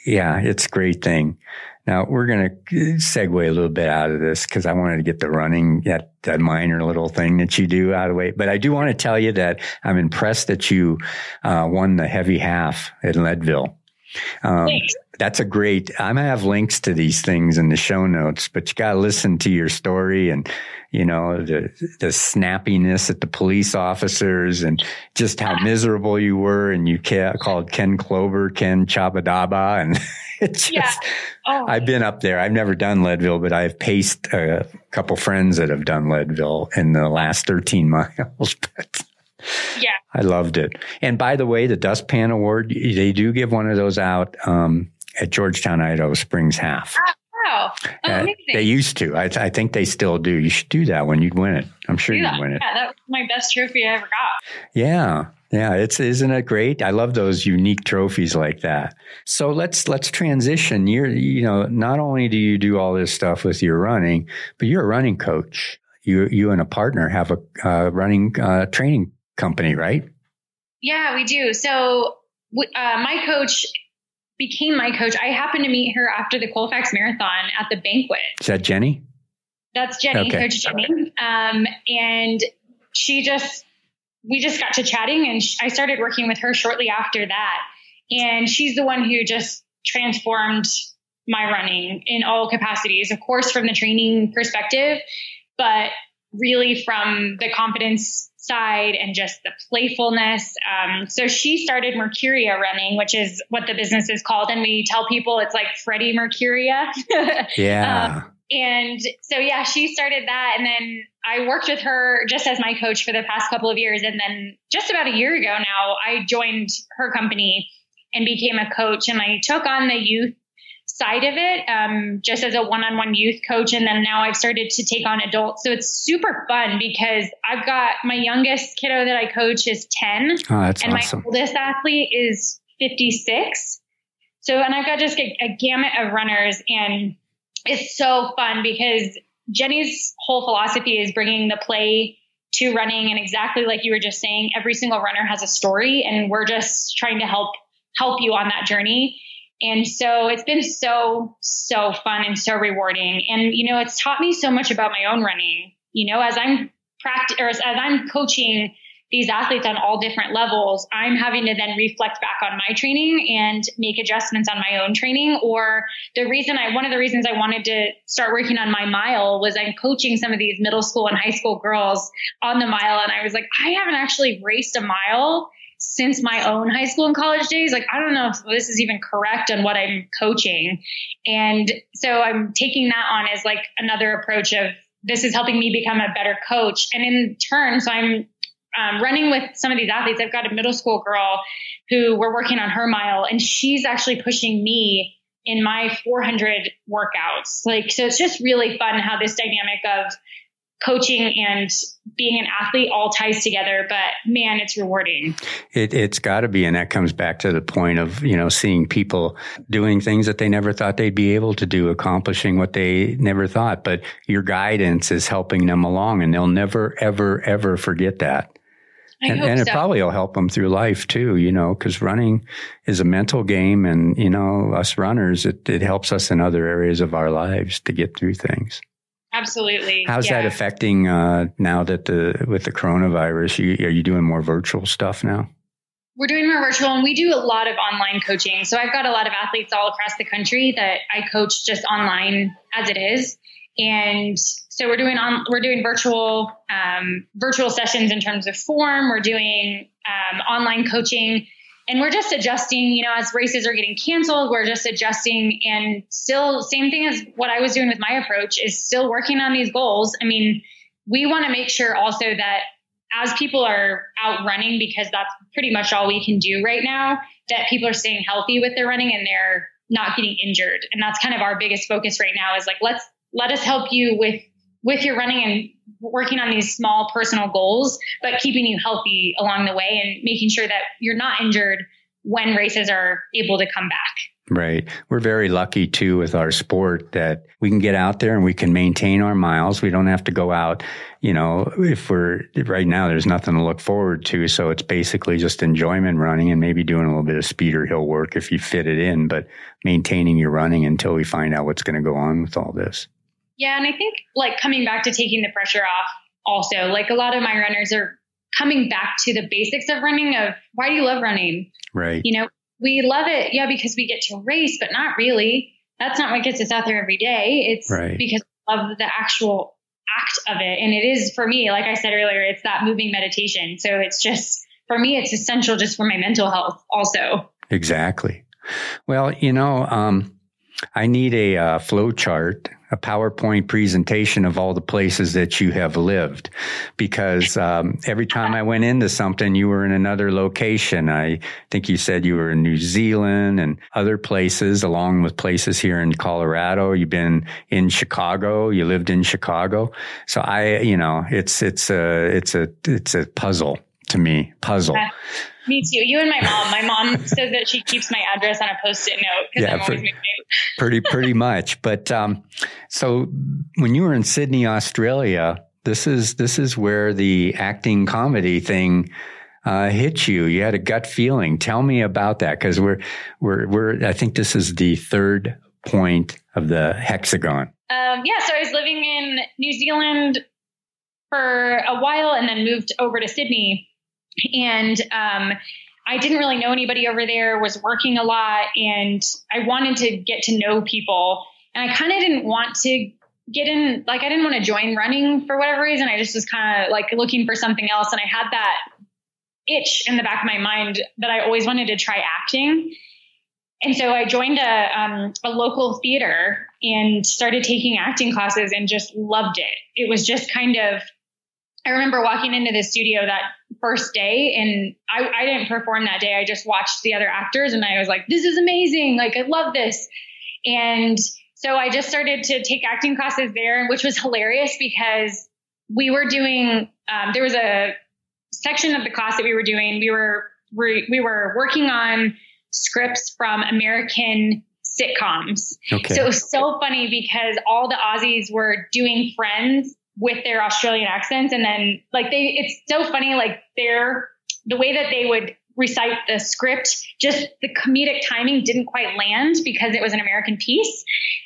yeah, it's a great thing. Now we're going to segue a little bit out of this because I wanted to get the running that, that minor little thing that you do out of the way. But I do want to tell you that I'm impressed that you uh, won the heavy half in Leadville. Um, that's a great. I'm gonna have links to these things in the show notes, but you gotta listen to your story and you know the the snappiness at the police officers and just how miserable you were, and you called Ken Chlouber Ken Chabadaba, and just. Yeah. Oh. I've been up there. I've never done Leadville, but I've paced a couple friends that have done Leadville in the last 13 miles. But yeah. I loved it. And by the way, the Dustpan Award, they do give one of those out um, at Georgetown, Idaho Springs Half. Ah, wow. Oh, uh, they used to. I, I, think they still do. You should do that when you'd win it. I'm sure you'd win it. Yeah, that was my best trophy I ever got. Yeah. Yeah, it's isn't it great? I love those unique trophies like that. So let's let's transition. You're you know, not only do you do all this stuff with your running, but you're a running coach. You you and a partner have a uh, running uh, training company, right? Yeah, we do. So uh, my coach became my coach. I happened to meet her after the Colfax Marathon at the banquet. Is that Jenny? That's Jenny, okay. Coach Jenny. Um, and she just, we just got to chatting and I started working with her shortly after that. And she's the one who just transformed my running in all capacities, of course, from the training perspective, but really from the confidence side and just the playfulness. Um, so she started Mercuria running, which is what the business is called. And we tell people it's like Freddie Mercuria. yeah. Um, and so, yeah, she started that. And then I worked with her just as my coach for the past couple of years. And then just about a year ago now, I joined her company and became a coach. And I took on the youth side of it, um, just as a one-on-one youth coach, and then now I've started to take on adults. So it's super fun because I've got my youngest kiddo that I coach is ten, oh, and awesome. my oldest athlete is fifty-six. So, and I've got just a, a gamut of runners, and it's so fun because Jenny's whole philosophy is bringing the play to running, and exactly like you were just saying, every single runner has a story, and we're just trying to help help you on that journey. And so it's been so, so fun and so rewarding. And, you know, it's taught me so much about my own running, you know, as I'm practice as I'm coaching these athletes on all different levels, I'm having to then reflect back on my training and make adjustments on my own training. Or the reason I, one of the reasons I wanted to start working on my mile was I'm coaching some of these middle school and high school girls on the mile. And I was like, I haven't actually raced a mile since my own high school and college days. Like, I don't know if this is even correct on what I'm coaching. And so I'm taking that on as like another approach of this is helping me become a better coach. And in turn, so I'm um, running with some of these athletes. I've got a middle school girl who we're working on her mile, and she's actually pushing me in my 400 workouts. Like, so it's just really fun how this dynamic of coaching and being an athlete all ties together, but man, it's rewarding. It, has got to be. And that comes back to the point of, you know, seeing people doing things that they never thought they'd be able to do, accomplishing what they never thought. But your guidance is helping them along and they'll never, ever, ever forget that. I and, and it probably will help them through life too, you know, because running is a mental game. And, you know, us runners, it, it helps us in other areas of our lives to get through things. Absolutely. How's yeah. that affecting uh, now that the with the coronavirus? You, are you doing more virtual stuff now? we're doing more virtual and we do a lot of online coaching. So I've got a lot of athletes all across the country that I coach just online as it is. And so we're doing on we're doing virtual um, virtual sessions in terms of form. We're doing um, online coaching, and we're just adjusting. You know, as races are getting canceled, we're just adjusting, and still same thing as what I was doing with my approach is still working on these goals. I mean, we want to make sure also that as people are out running, because that's pretty much all we can do right now, that people are staying healthy with their running and they're not getting injured. And that's kind of our biggest focus right now is like, let's, let us help you with, with your running and working on these small personal goals, but keeping you healthy along the way and making sure that you're not injured when races are able to come back. Right. We're very lucky too with our sport that we can get out there and we can maintain our miles. We don't have to go out, you know, if we're right now, there's nothing to look forward to. So it's basically just enjoyment running and maybe doing a little bit of speed or hill work if you fit it in, but maintaining your running until we find out what's going to go on with all this. Yeah. And I think like coming back to taking the pressure off also, like a lot of my runners are coming back to the basics of running of why do you love running? Right. You know, we love it, yeah, because we get to race, but not really. That's not what gets us out there every day. It's right. because of the actual act of it. And it is for me, like I said earlier, it's that moving meditation. So it's just for me, it's essential just for my mental health also. Exactly. Well, you know, um, I need a uh, flow chart a PowerPoint presentation of all the places that you have lived because um, every time I went into something, you were in another location. I think you said you were in New Zealand and other places, along with places here in Colorado. You've been in Chicago. You lived in Chicago. So I, you know, it's it's a it's a it's a puzzle to me. Puzzle. Me too. You and my mom. My mom says that she keeps my address on a post-it note because yeah, I'm always moving. pretty, pretty much. But um, so when you were in Sydney, Australia, this is this is where the acting comedy thing uh, hit you. You had a gut feeling. Tell me about that because we're we're we're. I think this is the third point of the hexagon. Um, yeah. So I was living in New Zealand for a while and then moved over to Sydney and um, I didn't really know anybody over there, was working a lot, and I wanted to get to know people. And I kind of didn't want to get in, like, I didn't want to join running for whatever reason. I just was kind of like looking for something else. And I had that itch in the back of my mind that I always wanted to try acting. And so I joined a, um, a local theater and started taking acting classes and just loved it. It was just kind of I remember walking into the studio that first day and I, I didn't perform that day. I just watched the other actors and I was like, this is amazing. Like, I love this. And so I just started to take acting classes there, which was hilarious because we were doing, um, there was a section of the class that we were doing. We were, we, we were working on scripts from American sitcoms. Okay. So it was so funny because all the Aussies were doing friends with their Australian accents. And then like they, it's so funny, like their, the way that they would recite the script, just the comedic timing didn't quite land because it was an American piece.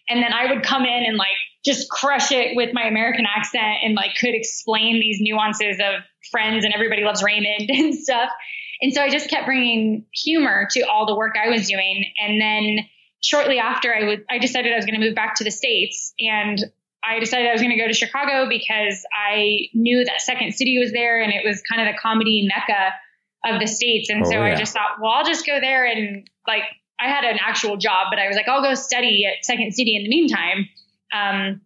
And then I would come in and like just crush it with my American accent and like could explain these nuances of friends and everybody loves Raymond and stuff. And so I just kept bringing humor to all the work I was doing. And then shortly after I would, I decided I was going to move back to the States and I decided I was going to go to Chicago because I knew that Second City was there and it was kind of the comedy mecca of the states. And oh, so yeah. I just thought, well, I'll just go there and like I had an actual job, but I was like, I'll go study at Second City in the meantime. Um,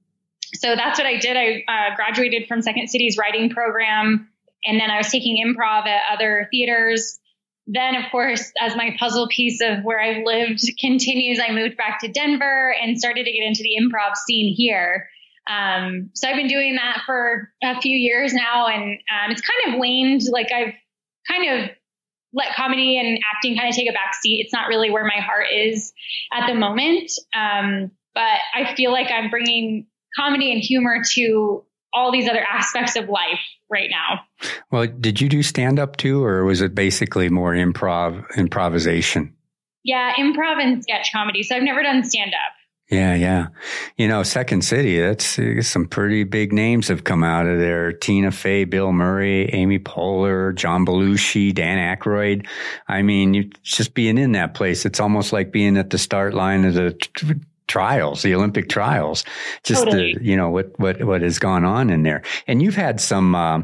so that's what I did. I uh, graduated from Second City's writing program, and then I was taking improv at other theaters. Then, of course, as my puzzle piece of where I've lived continues, I moved back to Denver and started to get into the improv scene here. Um, so I've been doing that for a few years now, and um, it's kind of waned. Like I've kind of let comedy and acting kind of take a back seat. It's not really where my heart is at the moment. Um, but I feel like I'm bringing comedy and humor to all these other aspects of life right now. Well, did you do stand up too, or was it basically more improv, improvisation? Yeah, improv and sketch comedy. So I've never done stand up. Yeah, yeah. You know, Second City, that's uh, some pretty big names have come out of there. Tina Fey, Bill Murray, Amy Poehler, John Belushi, Dan Aykroyd. I mean, you just being in that place, it's almost like being at the start line of the t- trials, the Olympic trials. Just totally. the, you know what what what has gone on in there. And you've had some uh,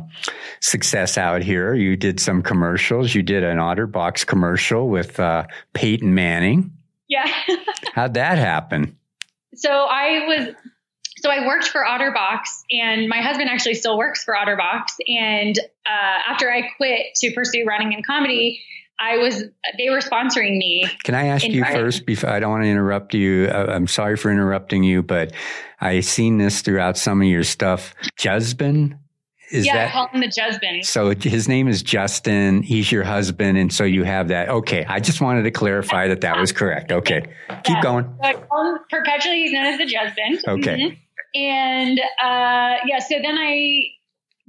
success out here. You did some commercials. You did an OtterBox commercial with uh, Peyton Manning. Yeah. How'd that happen? So I was so I worked for OtterBox, and my husband actually still works for OtterBox. And uh, after I quit to pursue running and comedy, I was they were sponsoring me. Can I ask you running. first? Before I don't want to interrupt you. Uh, I'm sorry for interrupting you, but I seen this throughout some of your stuff. Justin is yeah, that, I call him the husband. So his name is Justin. He's your husband, and so you have that. Okay, I just wanted to clarify that that was correct. Okay, keep going. So I call him perpetually. He's known as the husband. Okay. Mm-hmm. And uh, yeah, so then I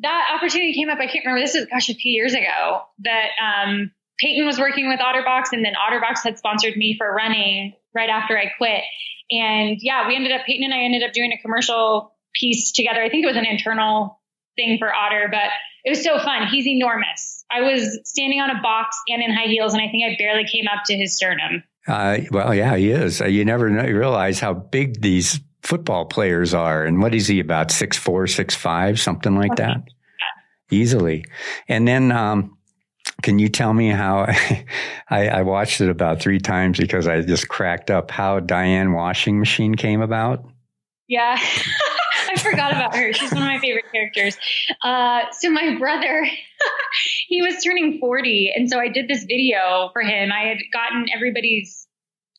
that opportunity came up. I can't remember. This is gosh a few years ago that um, Peyton was working with OtterBox, and then OtterBox had sponsored me for running right after I quit. And yeah, we ended up Peyton and I ended up doing a commercial piece together. I think it was an internal thing for Otter, but it was so fun. He's enormous. I was standing on a box and in high heels, and I think I barely came up to his sternum. Uh, well, yeah, he is. Uh, you never know, you realize how big these football players are. And what is he about? Six four, six five, something like okay. that? Easily. And then, um, can you tell me how I, I, watched it about three times because I just cracked up how Diane washing machine came about? Yeah. I forgot about her. She's one of my favorite characters. Uh, so my brother, he was turning 40. And so I did this video for him. I had gotten everybody's,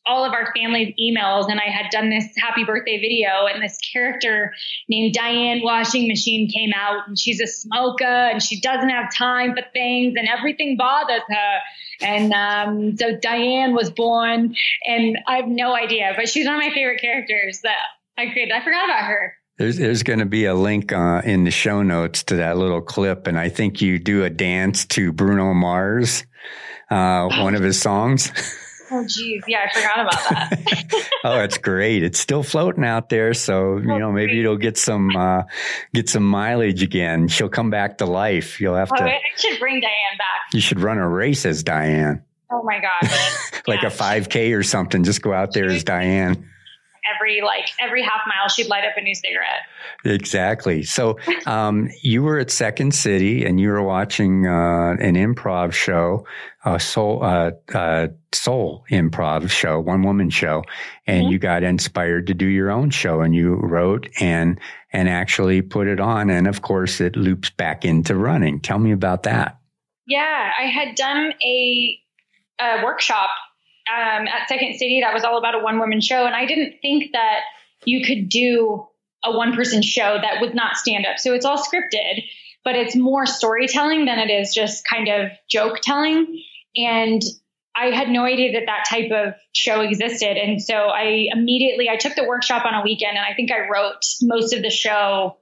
all of our family's emails and I had done this happy birthday video and this character named Diane Washing Machine came out and she's a smoker and she doesn't have time for things and everything bothers her. And um, so Diane was born and I have no idea, but she's one of my favorite characters that I created. I forgot about her. There's there's going to be a link uh, in the show notes to that little clip, and I think you do a dance to Bruno Mars, uh, one of his songs. Oh, geez, yeah, I forgot about that. oh, it's great. It's still floating out there, so you know maybe it'll get some uh, get some mileage again. She'll come back to life. You'll have oh, to. I should bring Diane back. You should run a race as Diane. Oh my gosh! like yeah. a 5K or something. Just go out there as Diane every like every half mile she'd light up a new cigarette. Exactly. So um, you were at second city and you were watching uh, an improv show a soul uh, uh, soul improv show one woman show and mm-hmm. you got inspired to do your own show and you wrote and and actually put it on and of course it loops back into running. Tell me about that. Yeah i had done a, a workshop um, at Second City that was all about a one woman show. And I didn't think that you could do a one person show that was not stand up. So it's all scripted, but it's more storytelling than it is just kind of joke telling. And I had no idea that that type of show existed. And so I immediately, I took the workshop on a weekend and I think I wrote most of the show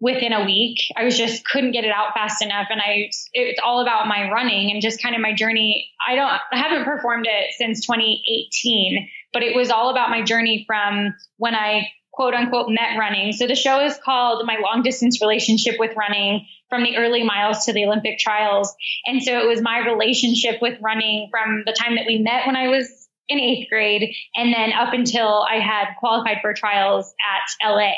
within a week. I was just couldn't get it out fast enough. And I, it's all about my running and just kind of my journey. I don't, I haven't performed it since 2018, but it was all about my journey from when I quote unquote met running. So the show is called My Long Distance Relationship with Running from the early miles to the Olympic trials. And so it was my relationship with running from the time that we met when I was in eighth grade and then up until I had qualified for trials at LA.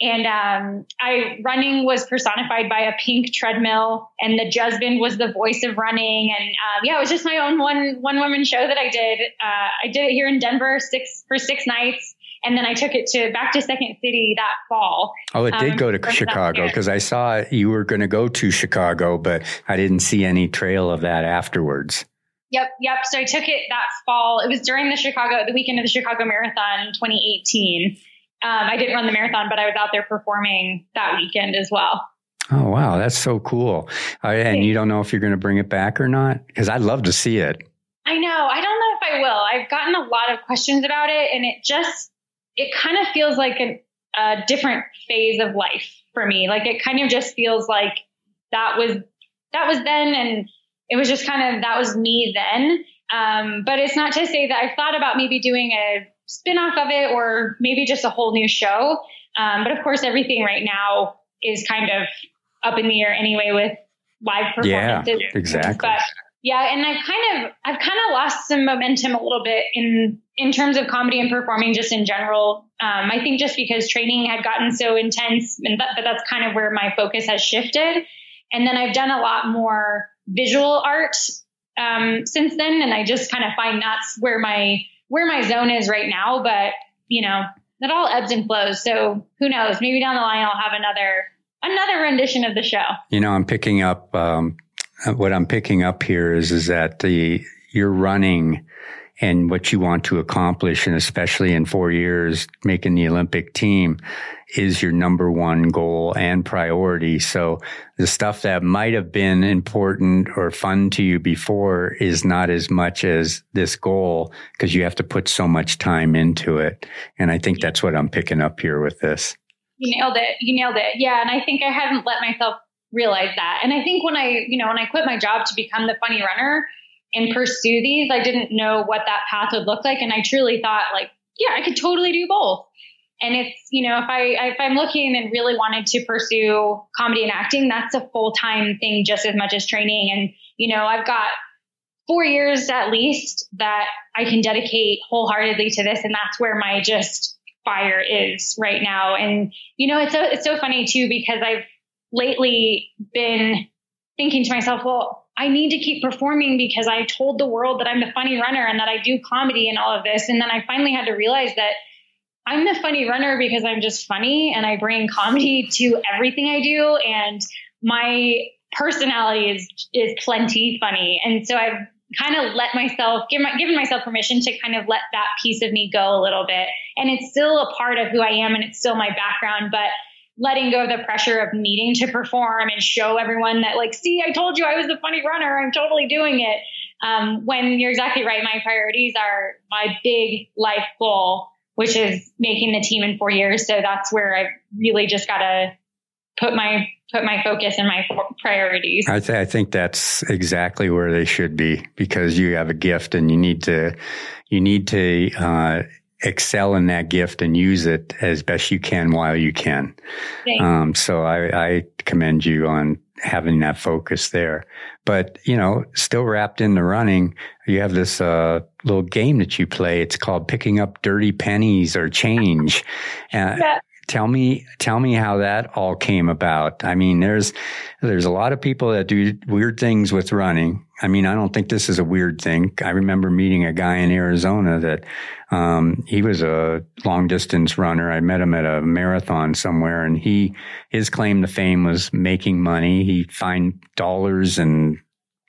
And um, I running was personified by a pink treadmill, and the husband was the voice of running. And um, yeah, it was just my own one one woman show that I did. Uh, I did it here in Denver six for six nights, and then I took it to back to Second City that fall. Oh, it did um, go to Chicago because I saw you were going to go to Chicago, but I didn't see any trail of that afterwards. Yep, yep. So I took it that fall. It was during the Chicago, the weekend of the Chicago Marathon 2018. Um, I didn't run the marathon, but I was out there performing that weekend as well. Oh wow, that's so cool! Uh, and you don't know if you're going to bring it back or not? Because I'd love to see it. I know. I don't know if I will. I've gotten a lot of questions about it, and it just it kind of feels like a, a different phase of life for me. Like it kind of just feels like that was that was then, and it was just kind of that was me then. Um, but it's not to say that I've thought about maybe doing a spin-off of it or maybe just a whole new show. Um, but of course, everything right now is kind of up in the air anyway with live performances. Yeah, exactly. But yeah, and I've kind of I've kind of lost some momentum a little bit in in terms of comedy and performing just in general. Um, I think just because training had gotten so intense, and that, but that's kind of where my focus has shifted. And then I've done a lot more visual art um, since then, and I just kind of find that's where my where my zone is right now. But you know, that all ebbs and flows. So who knows? Maybe down the line I'll have another another rendition of the show. You know, I'm picking up um, what I'm picking up here is is that the you're running and what you want to accomplish, and especially in four years, making the Olympic team is your number one goal and priority. So the stuff that might have been important or fun to you before is not as much as this goal because you have to put so much time into it. And I think that's what I'm picking up here with this. You nailed it. You nailed it. Yeah. And I think I hadn't let myself realize that. And I think when I, you know, when I quit my job to become the funny runner and pursue these, I didn't know what that path would look like. And I truly thought like, yeah, I could totally do both. And it's, you know, if I, if I'm looking and really wanted to pursue comedy and acting, that's a full time thing just as much as training. And, you know, I've got four years at least that I can dedicate wholeheartedly to this. And that's where my just fire is right now. And, you know, it's so, it's so funny too, because I've lately been thinking to myself, well, I need to keep performing because I told the world that I'm the funny runner and that I do comedy and all of this. And then I finally had to realize that I'm the funny runner because I'm just funny and I bring comedy to everything I do. And my personality is, is plenty funny. And so I've kind of let myself, give my, given myself permission to kind of let that piece of me go a little bit. And it's still a part of who I am and it's still my background, but letting go of the pressure of needing to perform and show everyone that like, see, I told you I was the funny runner. I'm totally doing it. Um, when you're exactly right, my priorities are my big life goal which is making the team in four years. So that's where I really just got to put my put my focus and my priorities. I, th- I, think that's exactly where they should be because you have a gift and you need to you need to uh, excel in that gift and use it as best you can while you can. Um, so I, I commend you on having that focus there. But, you know, still wrapped in the running, you have this uh, little game that you play. It's called picking up dirty pennies or change. Uh, yeah. Tell me, tell me how that all came about. I mean, there's, there's a lot of people that do weird things with running. I mean, I don't think this is a weird thing. I remember meeting a guy in Arizona that, um, he was a long distance runner. I met him at a marathon somewhere and he, his claim to fame was making money. He find dollars and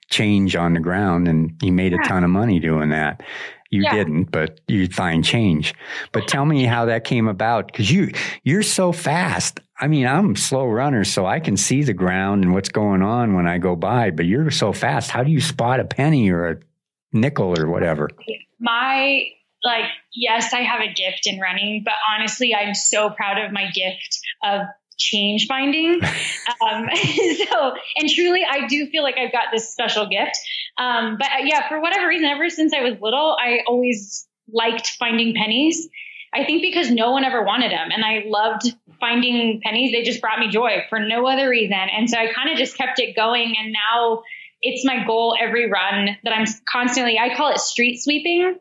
change on the ground and he made a ton of money doing that. You yeah. didn't, but you find change. But tell me how that came about because you you're so fast. I mean, I'm a slow runner, so I can see the ground and what's going on when I go by. But you're so fast. How do you spot a penny or a nickel or whatever? My like, yes, I have a gift in running, but honestly, I'm so proud of my gift of change finding. um, so, and truly, I do feel like I've got this special gift. Um, but uh, yeah, for whatever reason, ever since I was little, I always liked finding pennies. I think because no one ever wanted them and I loved finding pennies. They just brought me joy for no other reason. And so I kind of just kept it going. And now it's my goal every run that I'm constantly, I call it street sweeping.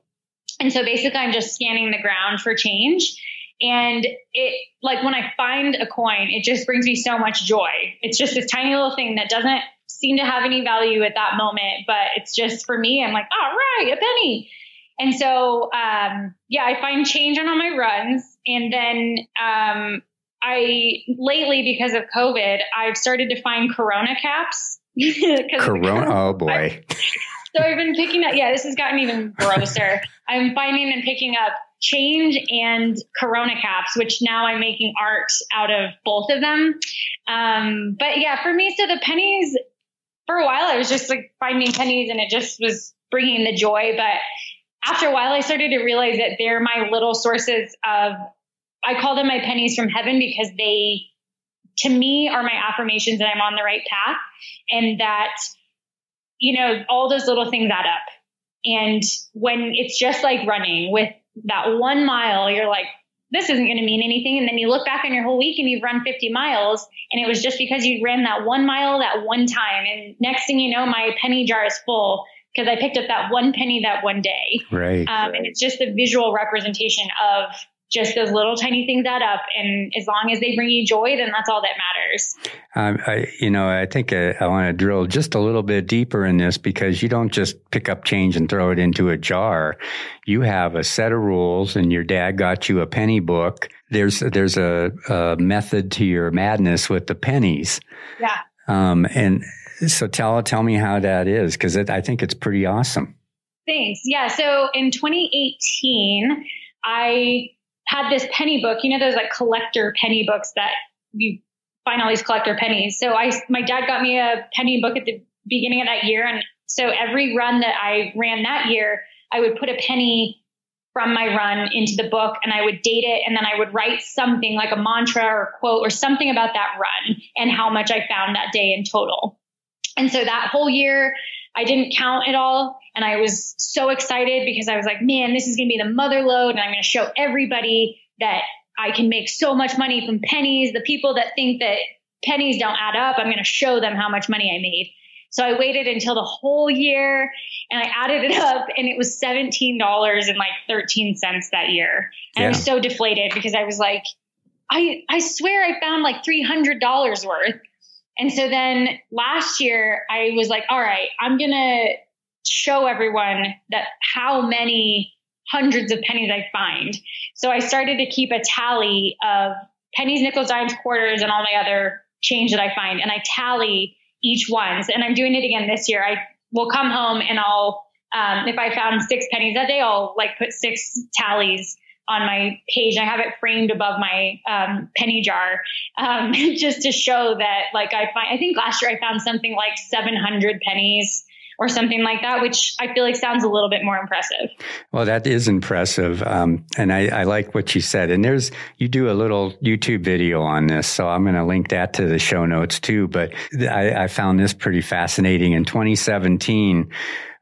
And so basically I'm just scanning the ground for change. And it, like when I find a coin, it just brings me so much joy. It's just this tiny little thing that doesn't seem to have any value at that moment, but it's just for me, I'm like, all right, a penny. And so, um, yeah, I find change on all my runs. And then, um, I lately, because of COVID, I've started to find Corona caps. corona, oh boy. so I've been picking up, yeah, this has gotten even grosser. I'm finding and picking up change and Corona caps, which now I'm making art out of both of them. Um, but yeah, for me, so the pennies, for a while, I was just like finding pennies and it just was bringing the joy. But after a while, I started to realize that they're my little sources of, I call them my pennies from heaven because they, to me, are my affirmations that I'm on the right path and that, you know, all those little things add up. And when it's just like running with that one mile, you're like, this isn't going to mean anything. And then you look back on your whole week and you've run 50 miles and it was just because you ran that one mile that one time. And next thing you know, my penny jar is full because I picked up that one penny that one day. Right. Um, and it's just a visual representation of just those little tiny things add up. And as long as they bring you joy, then that's all that matters. Um, I, you know, I think I, I want to drill just a little bit deeper in this because you don't just pick up change and throw it into a jar. You have a set of rules, and your dad got you a penny book. There's there's a, a method to your madness with the pennies. Yeah. Um, and so tell tell me how that is because I think it's pretty awesome. Thanks. Yeah. So in 2018, I had this penny book, you know, those like collector penny books that you find all these collector pennies. So I, my dad got me a penny book at the beginning of that year. And so every run that I ran that year, I would put a penny from my run into the book and I would date it and then I would write something like a mantra or quote or something about that run and how much I found that day in total. And so that whole year, I didn't count it all. And I was so excited because I was like, man, this is going to be the mother load. And I'm going to show everybody that I can make so much money from pennies. The people that think that pennies don't add up, I'm going to show them how much money I made. So I waited until the whole year and I added it up and it was $17 and like 13 cents that year. And yeah. I was so deflated because I was like, I, I swear I found like $300 worth. And so then last year I was like, all right, I'm going to show everyone that how many hundreds of pennies I find. So I started to keep a tally of pennies, nickels, dimes, quarters, and all my other change that I find. And I tally each ones. And I'm doing it again this year. I will come home and I'll, um, if I found six pennies that day, I'll like put six tallies on my page. I have it framed above my um, penny jar um, just to show that, like, I find, I think last year I found something like 700 pennies or something like that, which I feel like sounds a little bit more impressive. Well, that is impressive. Um, and I, I, like what you said. And there's, you do a little YouTube video on this. So I'm going to link that to the show notes too. But I, I found this pretty fascinating. In 2017,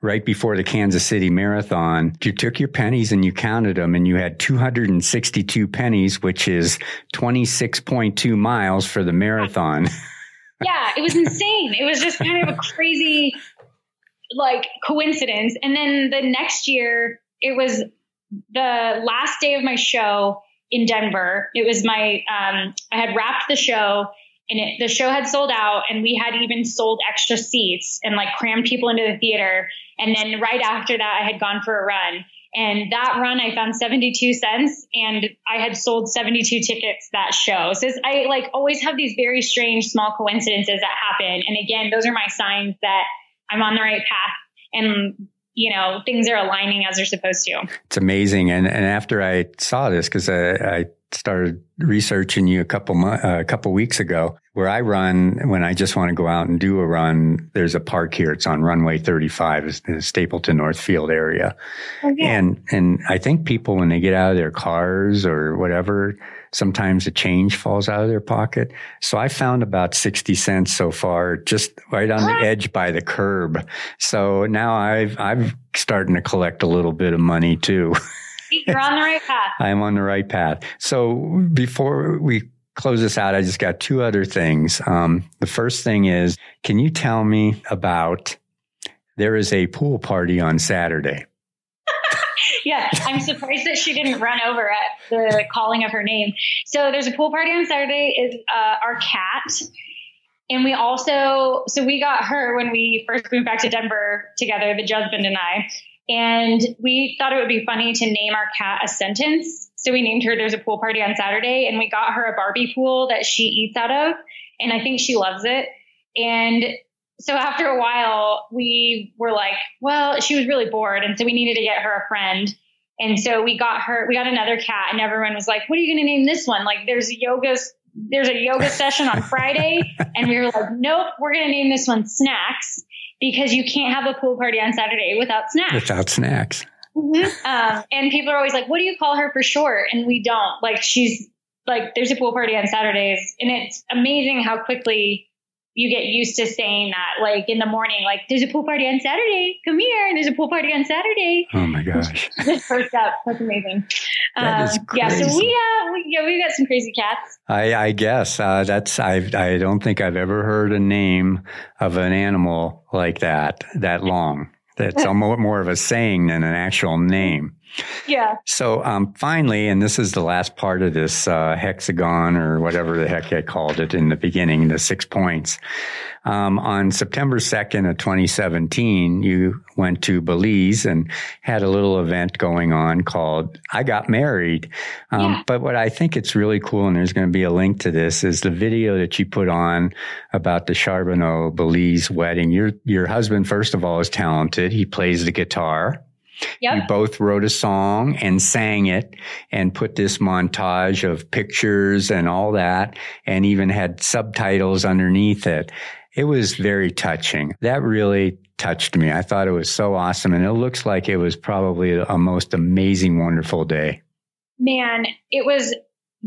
right before the Kansas City Marathon, you took your pennies and you counted them and you had 262 pennies, which is 26.2 miles for the marathon. Yeah, it was insane. it was just kind of a crazy like coincidence. And then the next year, it was the last day of my show in Denver. It was my, um, I had wrapped the show and it, the show had sold out and we had even sold extra seats and like crammed people into the theater. And then right after that, I had gone for a run. And that run, I found 72 cents and I had sold 72 tickets that show. So I like always have these very strange small coincidences that happen. And again, those are my signs that I'm on the right path and you know things are aligning as they're supposed to. It's amazing. And and after I saw this, because I, I started researching you a couple uh, a couple weeks ago. Where I run when I just want to go out and do a run, there's a park here. It's on runway 35, in the Stapleton Northfield area. Oh, and and I think people when they get out of their cars or whatever, Sometimes a change falls out of their pocket. So I found about 60 cents so far, just right on the edge by the curb. So now I've, I've starting to collect a little bit of money too. You're on the right path. I'm on the right path. So before we close this out, I just got two other things. Um, the first thing is, can you tell me about there is a pool party on Saturday? yeah, I'm surprised that she didn't run over at the calling of her name. So there's a pool party on Saturday. Is uh, our cat, and we also so we got her when we first moved back to Denver together, the husband and I, and we thought it would be funny to name our cat a sentence. So we named her. There's a pool party on Saturday, and we got her a Barbie pool that she eats out of, and I think she loves it. And so after a while, we were like, well, she was really bored. And so we needed to get her a friend. And so we got her, we got another cat and everyone was like, what are you going to name this one? Like there's yoga, there's a yoga session on Friday. And we were like, nope, we're going to name this one snacks because you can't have a pool party on Saturday without snacks. Without snacks. Mm-hmm. Um, and people are always like, what do you call her for short? And we don't like, she's like, there's a pool party on Saturdays and it's amazing how quickly you get used to saying that, like in the morning, like there's a pool party on Saturday. Come here, and there's a pool party on Saturday. Oh my gosh! First up, that's amazing. That is Um, yeah, so we uh, we, yeah, we got some crazy cats. I, I guess uh, that's I. I don't think I've ever heard a name of an animal like that that long. That's almost more of a saying than an actual name. Yeah. So um, finally, and this is the last part of this uh, hexagon or whatever the heck I called it in the beginning, the six points. Um, on September 2nd of 2017, you went to Belize and had a little event going on called I Got Married. Um, Yeah. But what I think it's really cool, and there's going to be a link to this, is the video that you put on about the Charboneau Belize wedding. Your, your husband, first of all, is talented. He plays the guitar. You both wrote a song and sang it and put this montage of pictures and all that and even had subtitles underneath it. It was very touching. That really touched me. I thought it was so awesome. And it looks like it was probably a most amazing, wonderful day. Man, it was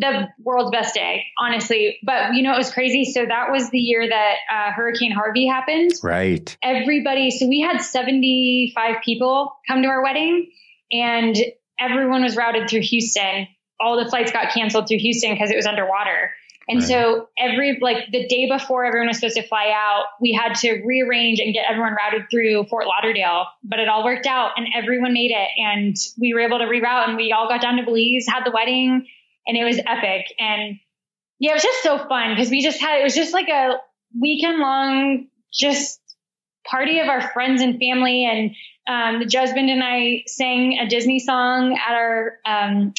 the world's best day, honestly. But you know, it was crazy. So that was the year that uh, Hurricane Harvey happened. Right. Everybody, so we had 75 people come to our wedding, and everyone was routed through Houston. All the flights got canceled through Houston because it was underwater. And Right. so every like the day before everyone was supposed to fly out, we had to rearrange and get everyone routed through Fort Lauderdale. But it all worked out and everyone made it. And we were able to reroute and we all got down to Belize, had the wedding, and it was epic. And yeah, it was just so fun because we just had it was just like a weekend long just party of our friends and family and um, the husband and I sang a Disney song at our um,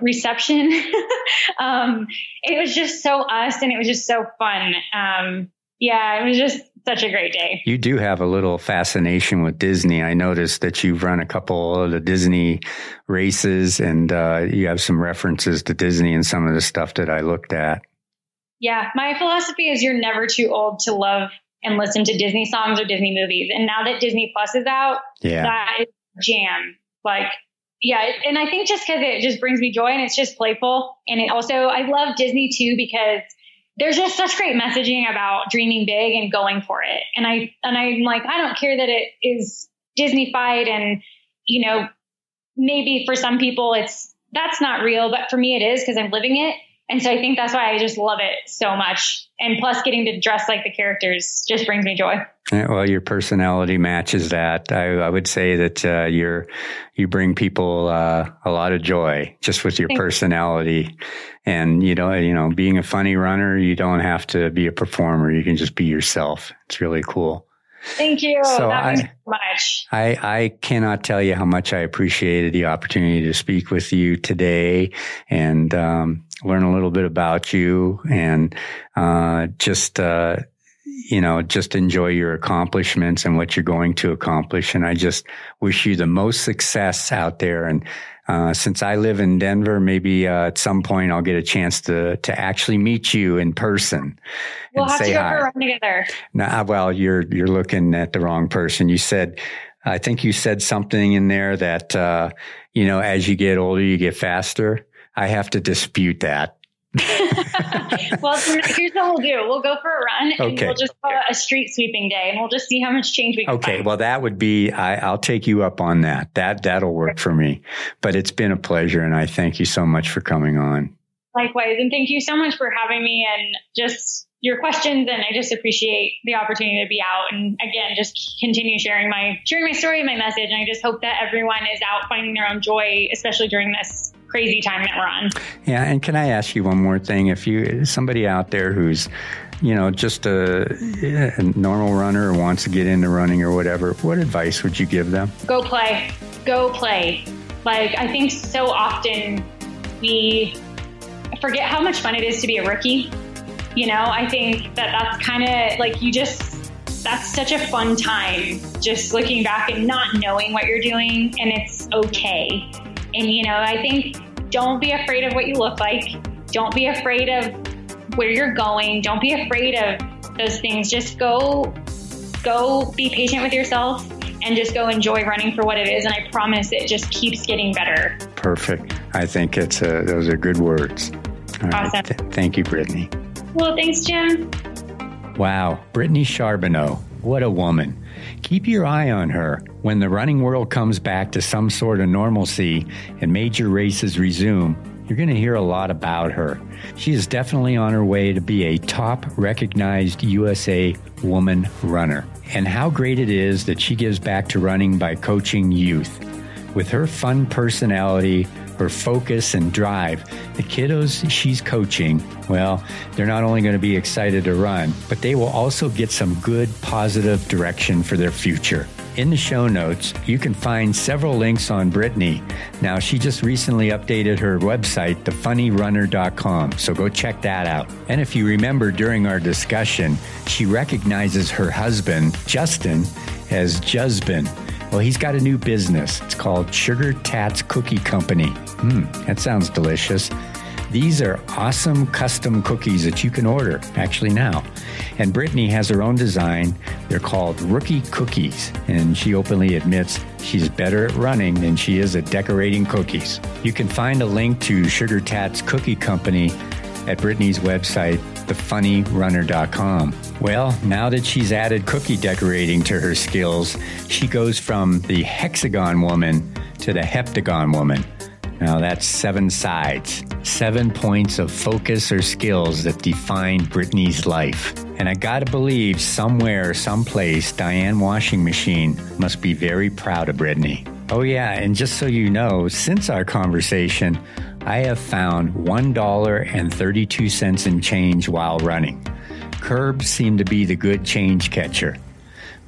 reception. um, it was just so us and it was just so fun. Um, yeah, it was just such a great day. You do have a little fascination with Disney. I noticed that you've run a couple of the Disney races and uh, you have some references to Disney and some of the stuff that I looked at. Yeah, my philosophy is you're never too old to love and listen to Disney songs or Disney movies. And now that Disney Plus is out, Yeah. that is jam. Like, yeah, and I think just because it just brings me joy and it's just playful. And it also, I love Disney too because there's just such great messaging about dreaming big and going for it. And I, and I'm like, I don't care that it is Disneyfied and, you know, maybe for some people it's, that's not real, but for me it is because I'm living it. And so I think that's why I just love it so much. And plus getting to dress like the characters just brings me joy. Well, your personality matches that. I, I would say that uh, you're you bring people uh, a lot of joy just with your Thank you. personality, and you know, you know, being a funny runner, you don't have to be a performer. You can just be yourself. It's really cool. Thank you. So I- so much. I, I cannot tell you how much I appreciated the opportunity to speak with you today and um, learn a little bit about you and uh, just uh, you know just enjoy your accomplishments and what you're going to accomplish. And I just wish you the most success out there. And uh, since I live in Denver, maybe uh, at some point I'll get a chance to to actually meet you in person We'll and have to go hi. for a run together. Nah, well, you're you're looking at the wrong person. You said, I think you said something in there that uh, you know, as you get older, you get faster. I have to dispute that. well, here's what we'll do. We'll go for a run and Okay. we'll just call it a street sweeping day and we'll just see how much change we can Okay, find. well, that would be. I, I'll take you up on that. That that'll work for me. But it's been a pleasure, and I thank you so much for coming on. Likewise. And thank you so much for having me and just your questions. And I just appreciate the opportunity to be out and again, just continue sharing my, sharing my story, my message. And I just hope that everyone is out finding their own joy, especially during this crazy time that we're on. Yeah, and can I ask you one more thing? If you somebody out there who's, you know, just a, a normal runner or wants to get into running or whatever, what advice would you give them? go play, go play. Like, I think so often we forget how much fun it is to be a rookie. You know, I think that that's kind of like you just, that's such a fun time just looking back and not knowing what you're doing, and it's okay. And, you know, I think don't be afraid of what you look like, don't be afraid of where you're going, don't be afraid of those things. Just go go be patient with yourself and just go enjoy running for what it is. And I promise it just keeps getting better. Perfect. I think it's uh those are good words. All right. Awesome. Th- thank you, Brittany. Well, thanks, Jim. Wow, Brittany Charboneau. What a woman. Keep your eye on her. When the running world comes back to some sort of normalcy and major races resume, you're going to hear a lot about her. She is definitely on her way to be a top recognized USA woman runner. And how great it is that she gives back to running by coaching youth. With her fun personality, her focus and drive, the kiddos she's coaching, well, they're not only going to be excited to run, but they will also get some good, positive direction for their future. In the show notes, you can find several links on Brittany. Now, she just recently updated her website, thefunnyrunner.com, so go check that out. And if you remember during our discussion, she recognizes her husband, Justin, as Jusbin. Well, he's got a new business. It's called Sugar Tats Cookie Company. Hmm, that sounds delicious. These are awesome custom cookies that you can order actually now. And Brittany has her own design. They're called Rookie Cookies, and she openly admits she's better at running than she is at decorating cookies. You can find a link to Sugar Tats Cookie Company at Brittany's website, thefunnyrunner.com. Well, now that she's added cookie decorating to her skills, she goes from the hexagon woman to the heptagon woman. Now that's seven sides, seven points of focus or skills that define Brittany's life. And I gotta believe somewhere, someplace, Diane Washing Machine must be very proud of Brittany. Oh, yeah, and just so you know, since our conversation, I have found $1.32 in change while running. Curbs seem to be the good change catcher.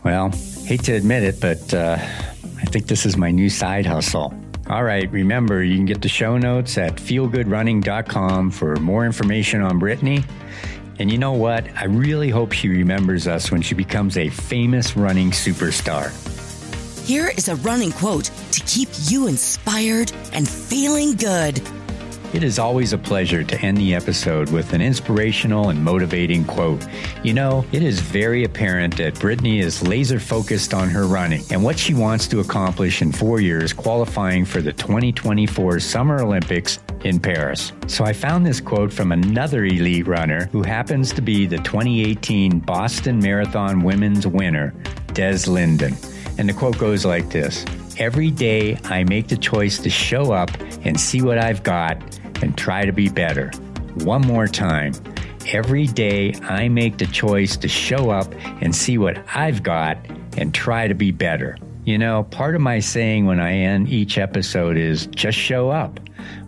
Well, hate to admit it, but uh, I think this is my new side hustle. All right, remember, you can get the show notes at feelgoodrunning.com for more information on Brittany. And you know what? I really hope she remembers us when she becomes a famous running superstar. Here is a running quote to keep you inspired and feeling good. It is always a pleasure to end the episode with an inspirational and motivating quote. You know, it is very apparent that Brittany is laser focused on her running and what she wants to accomplish in four years qualifying for the 2024 Summer Olympics in Paris. So I found this quote from another elite runner who happens to be the 2018 Boston Marathon women's winner, Des Linden. And the quote goes like this Every day I make the choice to show up and see what I've got and try to be better. One more time. Every day I make the choice to show up and see what I've got and try to be better. You know, part of my saying when I end each episode is just show up.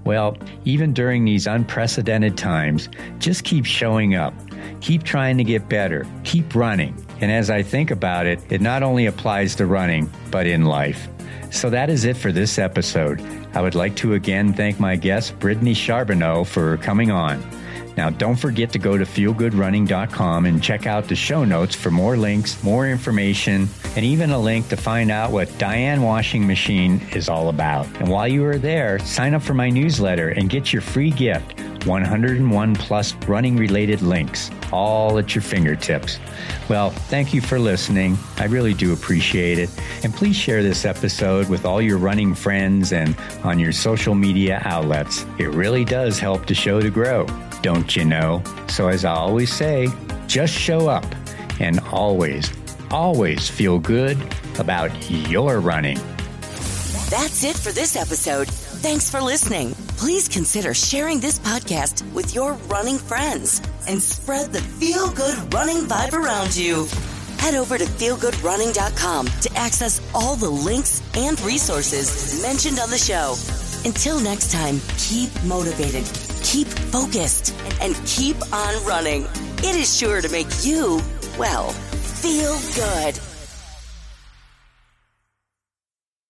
Well, even during these unprecedented times, just keep showing up. Keep trying to get better. Keep running. And as I think about it, it not only applies to running, but in life. So that is it for this episode. I would like to again thank my guest, Brittany Charboneau, for coming on. Now, don't forget to go to feelgoodrunning.com and check out the show notes for more links, more information, and even a link to find out what Diane Washing Machine is all about. And while you are there, sign up for my newsletter and get your free gift 101 plus running related links, all at your fingertips. Well, thank you for listening. I really do appreciate it. And please share this episode with all your running friends and on your social media outlets. It really does help the show to grow, don't you know? So, as I always say, just show up and always, always feel good about your running. That's it for this episode. Thanks for listening. Please consider sharing this podcast with your running friends and spread the feel good running vibe around you. Head over to feelgoodrunning.com to access all the links and resources mentioned on the show. Until next time, keep motivated, keep focused, and keep on running. It is sure to make you, well, feel good.